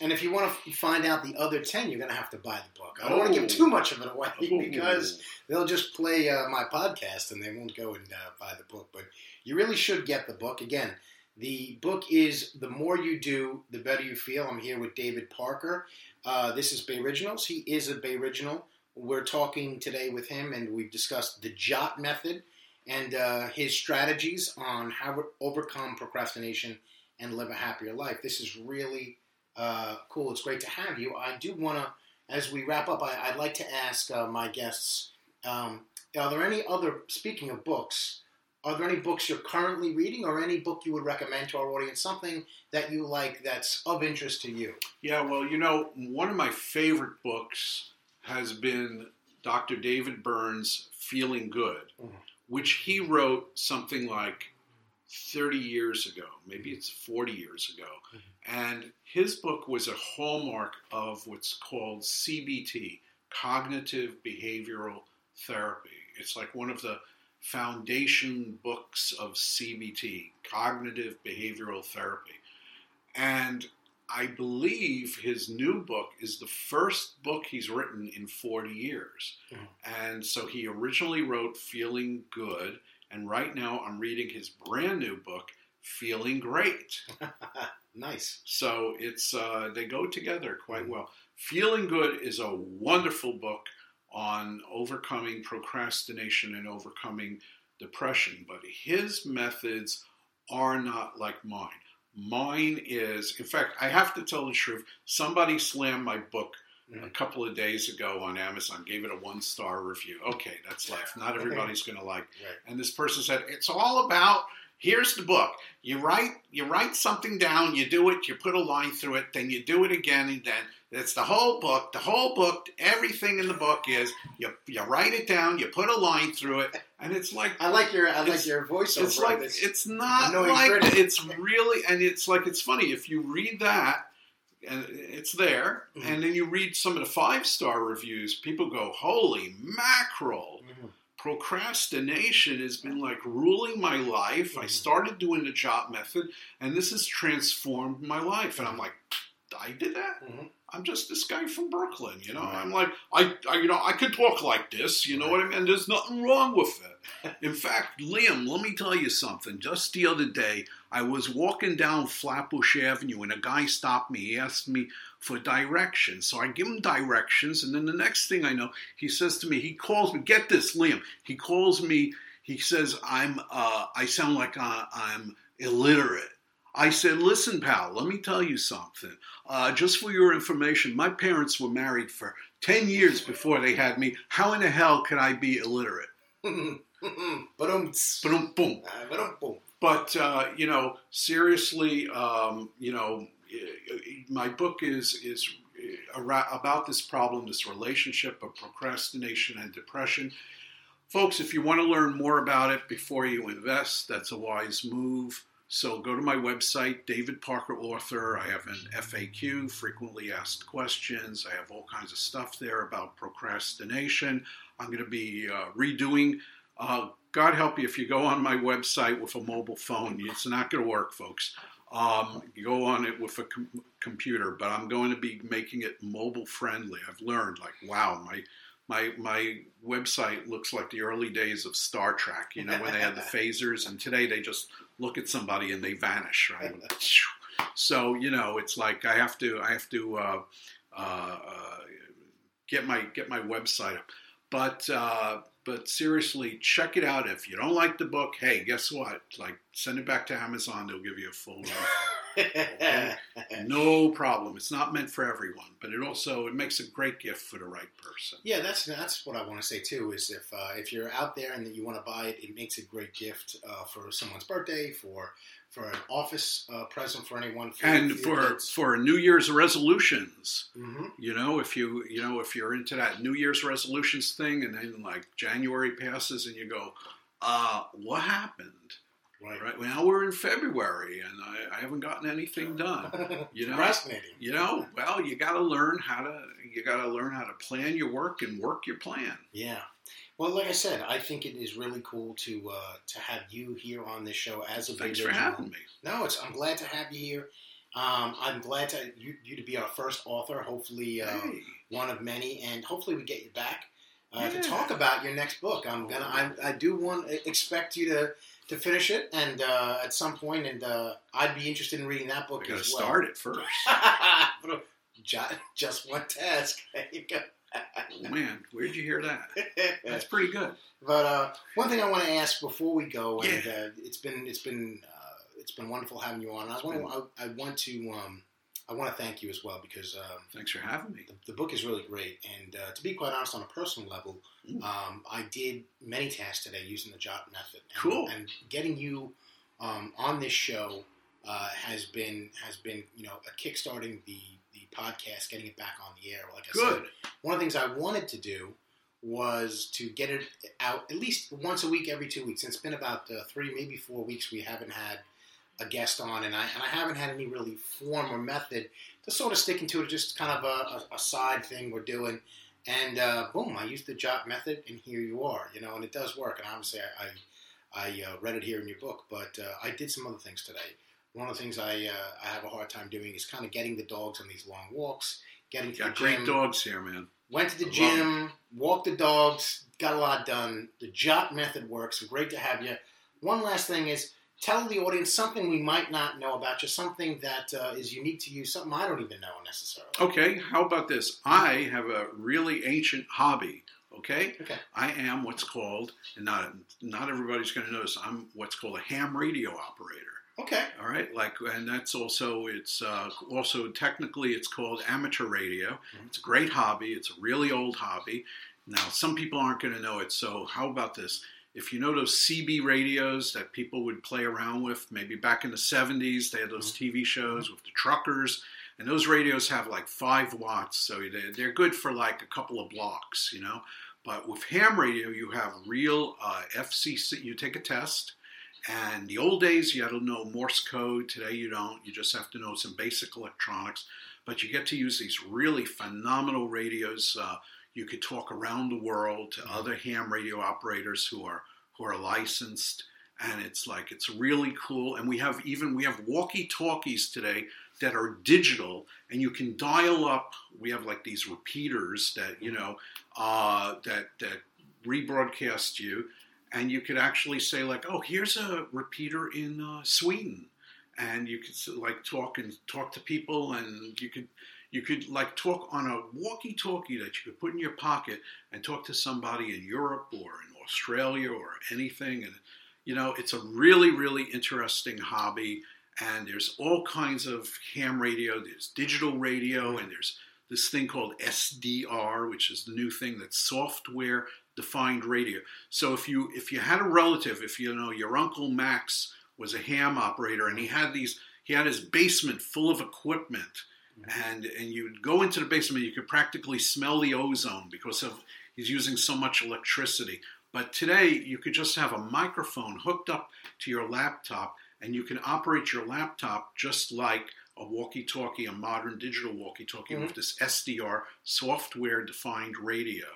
and if you want to find out the other ten, you're going to have to buy the book. I don't want to give too much of it away because they'll just play uh, my podcast and they won't go and uh, buy the book. But you really should get the book. Again, the book is The More You Do, The Better You Feel. I'm here with David Parker. Uh, this is Bay Originals. He is a Bay Original. We're talking today with him, and we've discussed the JOT method and uh, his strategies on how to overcome procrastination and live a happier life. This is really uh, cool. It's great to have you. I do want to, as we wrap up, I, I'd like to ask uh, my guests um, are there any other, speaking of books, are there any books you're currently reading or any book you would recommend to our audience? Something that you like that's of interest to you? Yeah, well, you know, one of my favorite books has been Dr. David Burns' Feeling Good, Mhm. which he wrote something like 30 years ago, maybe it's 40 years ago. And his book was a hallmark of what's called CBT, Cognitive Behavioral Therapy. It's like one of the foundation books of CBT, Cognitive Behavioral Therapy. And I believe his new book is the first book he's written in 40 years. Mhm. And so he originally wrote Feeling Good, and right now I'm reading his brand new book, Feeling Great. Nice. So it's uh, they go together quite well. Feeling Good is a wonderful book on overcoming procrastination and overcoming depression, but his methods are not like mine. Mine is, in fact, I have to tell the truth. Somebody slammed my book a couple of days ago on Amazon, gave it a one star review. Okay, that's life. Not everybody's going to like. Right. And this person said it's all about. Here's the book. You write you write something down, you do it, you put a line through it, then you do it again, and then it's the whole book. The whole book, everything in the book is you you write it down, you put a line through it, and it's like I like your I like your voiceover. it's like It's- not like it's really and it's like it's funny if you read that it's there Mhm. and then you read some of the five star reviews people go holy mackerel Mhm. procrastination has been like ruling my life i Mhm. started doing the jot method and this has transformed my life and i'm like i did that Mhm. I'm just this guy from brooklyn you know Right. i'm like I, I you know i could talk like this you know what i mean there's nothing wrong with it in fact, Liam, let me tell you something. Just the other day, I was walking down Flatbush Avenue and a guy stopped me. He asked me for directions. So I give him directions, and then the next thing I know, he says to me, he calls me, get this, Liam. He calls me, he says, I'm, uh, I sound like uh, I'm illiterate. I said, listen, pal, let me tell you something. Uh, just for your information, my parents were married for 10 years before they had me. How in the hell could I be illiterate? But um, boom. but uh, you know, seriously, um, you know, my book is is about this problem, this relationship of procrastination and depression. Folks, if you want to learn more about it before you invest, that's a wise move. So go to my website, David Parker Author. I have an FAQ, frequently asked questions. I have all kinds of stuff there about procrastination. I'm going to be uh, redoing. Uh, God help you if you go on my website with a mobile phone. It's not going to work, folks. Um, you go on it with a com- computer, but I'm going to be making it mobile friendly. I've learned, like, wow, my my my website looks like the early days of Star Trek. You know, when they had the phasers, and today they just look at somebody and they vanish, right? So you know, it's like I have to I have to uh, uh, get my get my website up. But uh, but seriously, check it out. If you don't like the book, hey, guess what? Like, send it back to Amazon. They'll give you a full no problem. It's not meant for everyone, but it also it makes a great gift for the right person. Yeah, that's that's what I want to say too. Is if uh, if you're out there and that you want to buy it, it makes a great gift uh, for someone's birthday, for for an office uh, present for anyone, for, And for for New Year's resolutions, Mhm. you know, if you you know if you're into that New Year's resolutions thing, and then like January passes and you go, uh, what happened? Right, Right now we're in February and I, I haven't gotten anything done. You know? procrastinating. You know, well, you got to learn how to you got to learn how to plan your work and work your plan. Yeah. Well, like I said, I think it is really cool to uh, to have you here on this show as a Thanks for having me. No, it's I'm glad to have you here. Um, I'm glad to you, you to be our first author. Hopefully, uh, Hey. one of many, and hopefully we get you back uh, to talk about your next book. I'm gonna I, I do want expect you to to finish it, and uh, at some point, and uh, I'd be interested in reading that book as well. start it first. Just one task. There you go. Oh, man, where'd you hear that? That's pretty good. But uh, one thing I want to ask before we go, and uh, it's been it's been uh, it's been wonderful having you on. I want I, I want to um, I want to thank you as well because um, Thanks for having me. the, the book is really great. And uh, to be quite honest, on a personal level, um, I did many tasks today using the Jot method. And, Cool. And getting you um, on this show uh, has been has been you know a kickstarting the the podcast, getting it back on the air. Like I Good. said, one of the things I wanted to do was to get it out at least once a week, every two weeks. And it's been about uh, three, maybe four weeks we haven't had a guest on, and I and I haven't had any really form or method to sort of sticking to it. Just kind of a, a, a side thing we're doing. And uh, boom, I used the Jot method, and here you are. You know, and it does work. And obviously, I I, I uh, read it here in your book, but uh, I did some other things today. One of the things I uh, I have a hard time doing is kind of getting the dogs on these long walks, getting to Got the great dogs here, man. Went to the gym, walked the dogs, got a lot done. The Jot method works. Great to have you. One last thing is tell the audience something we might not know about you, something that uh, is unique to you, something I don't even know necessarily. Okay, how about this? I have a really ancient hobby. Okay, Okay. I am what's called, and not not everybody's going to notice. I'm what's called a ham radio operator. Okay. All right, like, and that's also it's uh, also technically it's called amateur radio. Mhm. It's a great hobby. It's a really old hobby. Now, some people aren't going to know it. So, how about this? If you know those CB radios that people would play around with, maybe back in the '70s, they had those TV shows with the truckers, and those radios have like five watts, so they- they're good for like a couple of blocks, you know. But with ham radio, you have real uh, FCC. You take a test, and the old days you had to know Morse code. Today you don't. You just have to know some basic electronics. But you get to use these really phenomenal radios. Uh, you could talk around the world to other ham radio operators who are who are licensed, and it's like it's really cool. And we have even we have walkie talkies today that are digital, and you can dial up. We have like these repeaters that you know uh, that that rebroadcast you, and you could actually say like, "Oh, here's a repeater in uh, Sweden," and you could like talk and talk to people, and you could you could like talk on a walkie-talkie that you could put in your pocket and talk to somebody in Europe or in Australia or anything, and you know it's a really really interesting hobby. And there's all kinds of ham radio. There's digital radio, mm-hmm. and there's this thing called SDR, which is the new thing that's software defined radio. So if you if you had a relative, if you know your uncle Max was a ham operator and he had these he had his basement full of equipment and and you'd go into the basement you could practically smell the ozone because of he's using so much electricity. But today you could just have a microphone hooked up to your laptop and you can operate your laptop just like a walkie-talkie, a modern digital walkie-talkie with this SDR software-defined radio.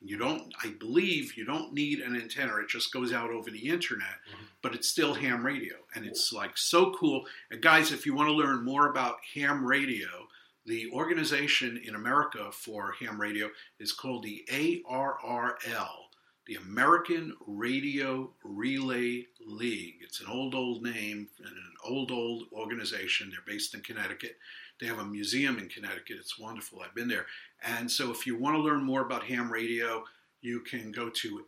You don't, I believe, you don't need an antenna. It just goes out over the internet, Mhm. but it's still ham radio, and it's like so cool. And guys, if you want to learn more about ham radio, the organization in America for ham radio is called the ARRL, the American Radio Relay League. It's an old, old name and an old, old organization. They're based in Connecticut. They have a museum in Connecticut. It's wonderful. I've been there. And so, if you want to learn more about ham radio, you can go to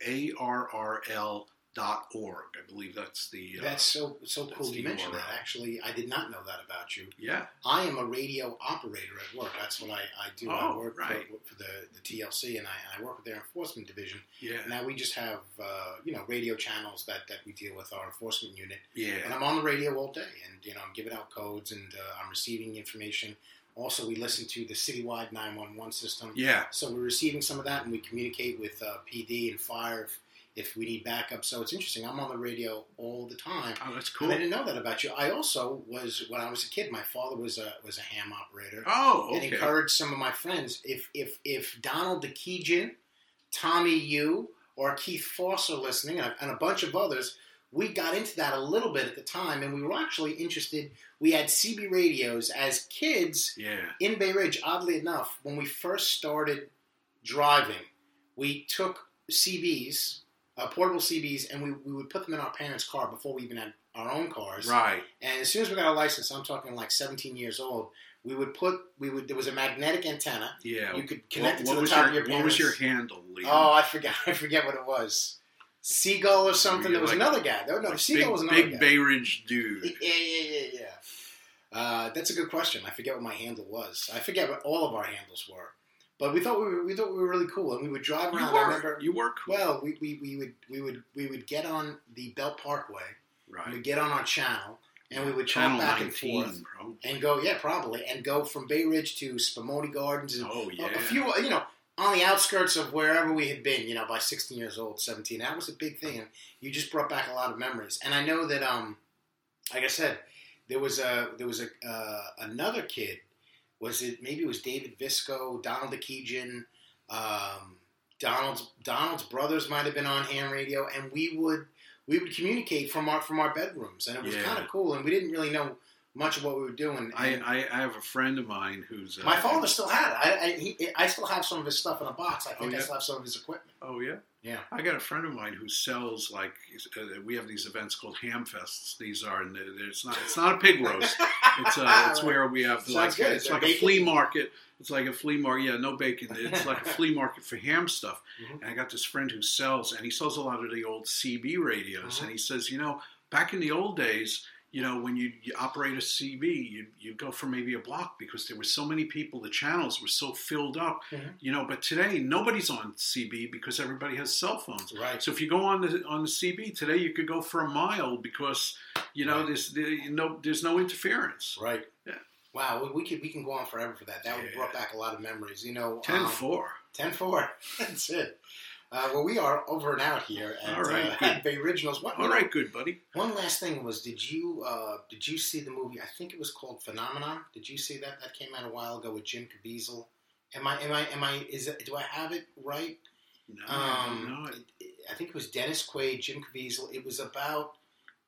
arrl.org. I believe that's the. Uh, That's so so That's cool you mentioned that. Actually, I did not know that about you. yeah. I am a radio operator at work. That's what I, I do. I Oh, work right. for, for the, the TLC, and I, I work with their enforcement division. Yeah. Now we just have uh, you know radio channels that, that we deal with our enforcement unit, Yeah. and I'm on the radio all day, and you know I'm giving out codes and uh, I'm receiving information. Also, we listen to the citywide 911 system, Yeah. so we're receiving some of that, and we communicate with uh, PD and fire if, we need backup. So it's interesting. I'm on the radio all the time. Oh, that's And cool. I didn't know that about you. I also was when I was a kid. My father was a was a ham operator, Oh, and okay. encouraged some of my friends. If if if Donald DeKeegan, Tommy Yu, or Keith Foss are listening, and a, and a bunch of others, we got into that a little bit at the time, and we were actually interested. We had CB radios as kids Yeah. in Bay Ridge. Oddly enough, when we first started driving, we took CBs, uh, portable CBs, and we, we would put them in our parents' car before we even had our own cars. Right. And as soon as we got a license, I'm talking like 17 years old, we would put we would there was a magnetic antenna. Yeah. You could connect it to the top your, of your What was your handle, Liam? Oh, I forget. I forget what it was. Seagull or something. There was like- another guy. No, no, Like Seagull big, was another big guy. Bay Ridge dude. Yeah, yeah, yeah, yeah. Uh, that's a good question. I forget what my handle was. I forget what all of our handles were. But we thought we were we thought we were really cool, and we would drive You around. I remember. You were cool. Well, we, we, we would we would we would get on the Belt Parkway. right. We'd get on our channel, and we would talk back 19, and forth, probably. and go yeah probably, and go from Bay Ridge to Spumoni Gardens, and Oh, a- yeah. a few you know on the outskirts of wherever we had been. You know, by 16 years old, 17, that was a big thing, and you just brought back a lot of memories. And I know that um, like I said, there was a there was a uh, another kid. Was it maybe it was David Visco, Donald DeKeegan, um, Donald's Donald's brothers might have been on ham radio, and we would we would communicate from our from our bedrooms, and it was Yeah. kind of cool. And we didn't really know much of what we were doing. I, I, I have a friend of mine who's uh, my father still had it. I, I, he, I still have some of his stuff in a box. I think Oh, I still have some of his equipment. Oh yeah, Yeah. I got a friend of mine who sells like uh, we have these events called ham fests. These are and they're- it's not it's not a pig roast. It's uh, it's where we have Sounds like good. It's like a flea market. It's like a flea market. Yeah, no bacon. It's like a flea market for ham stuff. Mhm. And I got this friend who sells, and he sells a lot of the old CB radios. Mhm. And he says, you know, back in the old days, you know, when you, you operate a CB, you you go for maybe a block because there were so many people. The channels were so filled up, Mhm. you know. But today, nobody's on CB because everybody has cell phones. Right. So if you go on the on the CB today, you could go for a mile because you know Right. there's there, you know there's no interference. Right. Yeah. Wow, we, could we can go on forever for that. That would Yeah. brought back a lot of memories. You know, Ten um, four. 10-4. That's it. Uh, well, we are over and out here at, All right, uh, good. at Bay Originals. What, All right, good buddy. One last thing was, did you uh, did you see the movie? I think it was called Phenomenon. Did you see that? That came out a while ago with Jim Caviezel. Am I am I am I is it, do I have it right? No, Um, no, it- it- I think it was Dennis Quaid, Jim Caviezel. It was about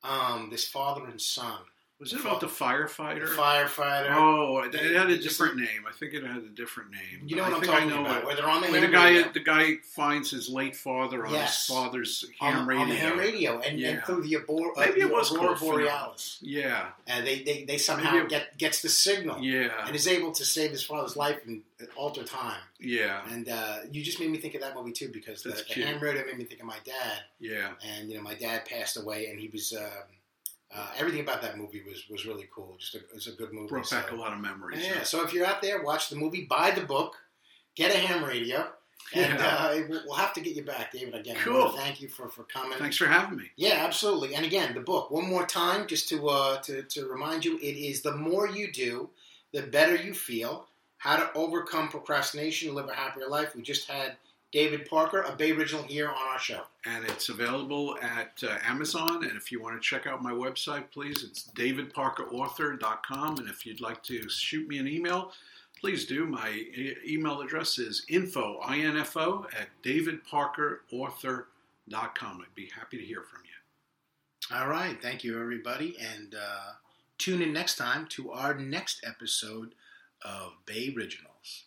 um, this father and son, was it about the the firefighter? firefighter. Oh, it it had a different name. I think it had a different name. you know what I'm think talking I know about? it. Where they're on the the guy, radio. the guy finds his late father on Yes. his father's on, ham radio. on the ham radio and, and through the, abor- uh, Maybe it was aurora borealis, Yeah, and they they, they somehow it- get gets the signal yeah, and is able to save his father's life and alter time. yeah, And uh, you just made me think of that movie too because the, That's the cute. ham radio made me think of my dad. yeah. And you know, my dad passed away, and he was um, uh, everything about that movie was was really cool. Just a, it was a good movie. Brought so- back a lot of memories. Yeah. So if you're out there, watch the movie, buy the book, get a ham radio, and Yeah. uh, we'll we'll have to get you back, David. Again, Cool. Thank you for for coming. Thanks for having me. Yeah, absolutely. And again, the book one more time, just to uh, to to remind you, it is the more you do, the better you feel. How to overcome procrastination, live a happier life. We just had David Parker, a Bay Original, here on our show. And it's available at uh, Amazon. And if you want to check out my website, please, it's davidparkerauthor.com. And if you'd like to shoot me an email, please do. My e- email address is info, I-N-F-O, at davidparkerauthor.com. I'd be happy to hear from you. All right, thank you, everybody, and uh, tune in next time to our next episode of Bay Originals.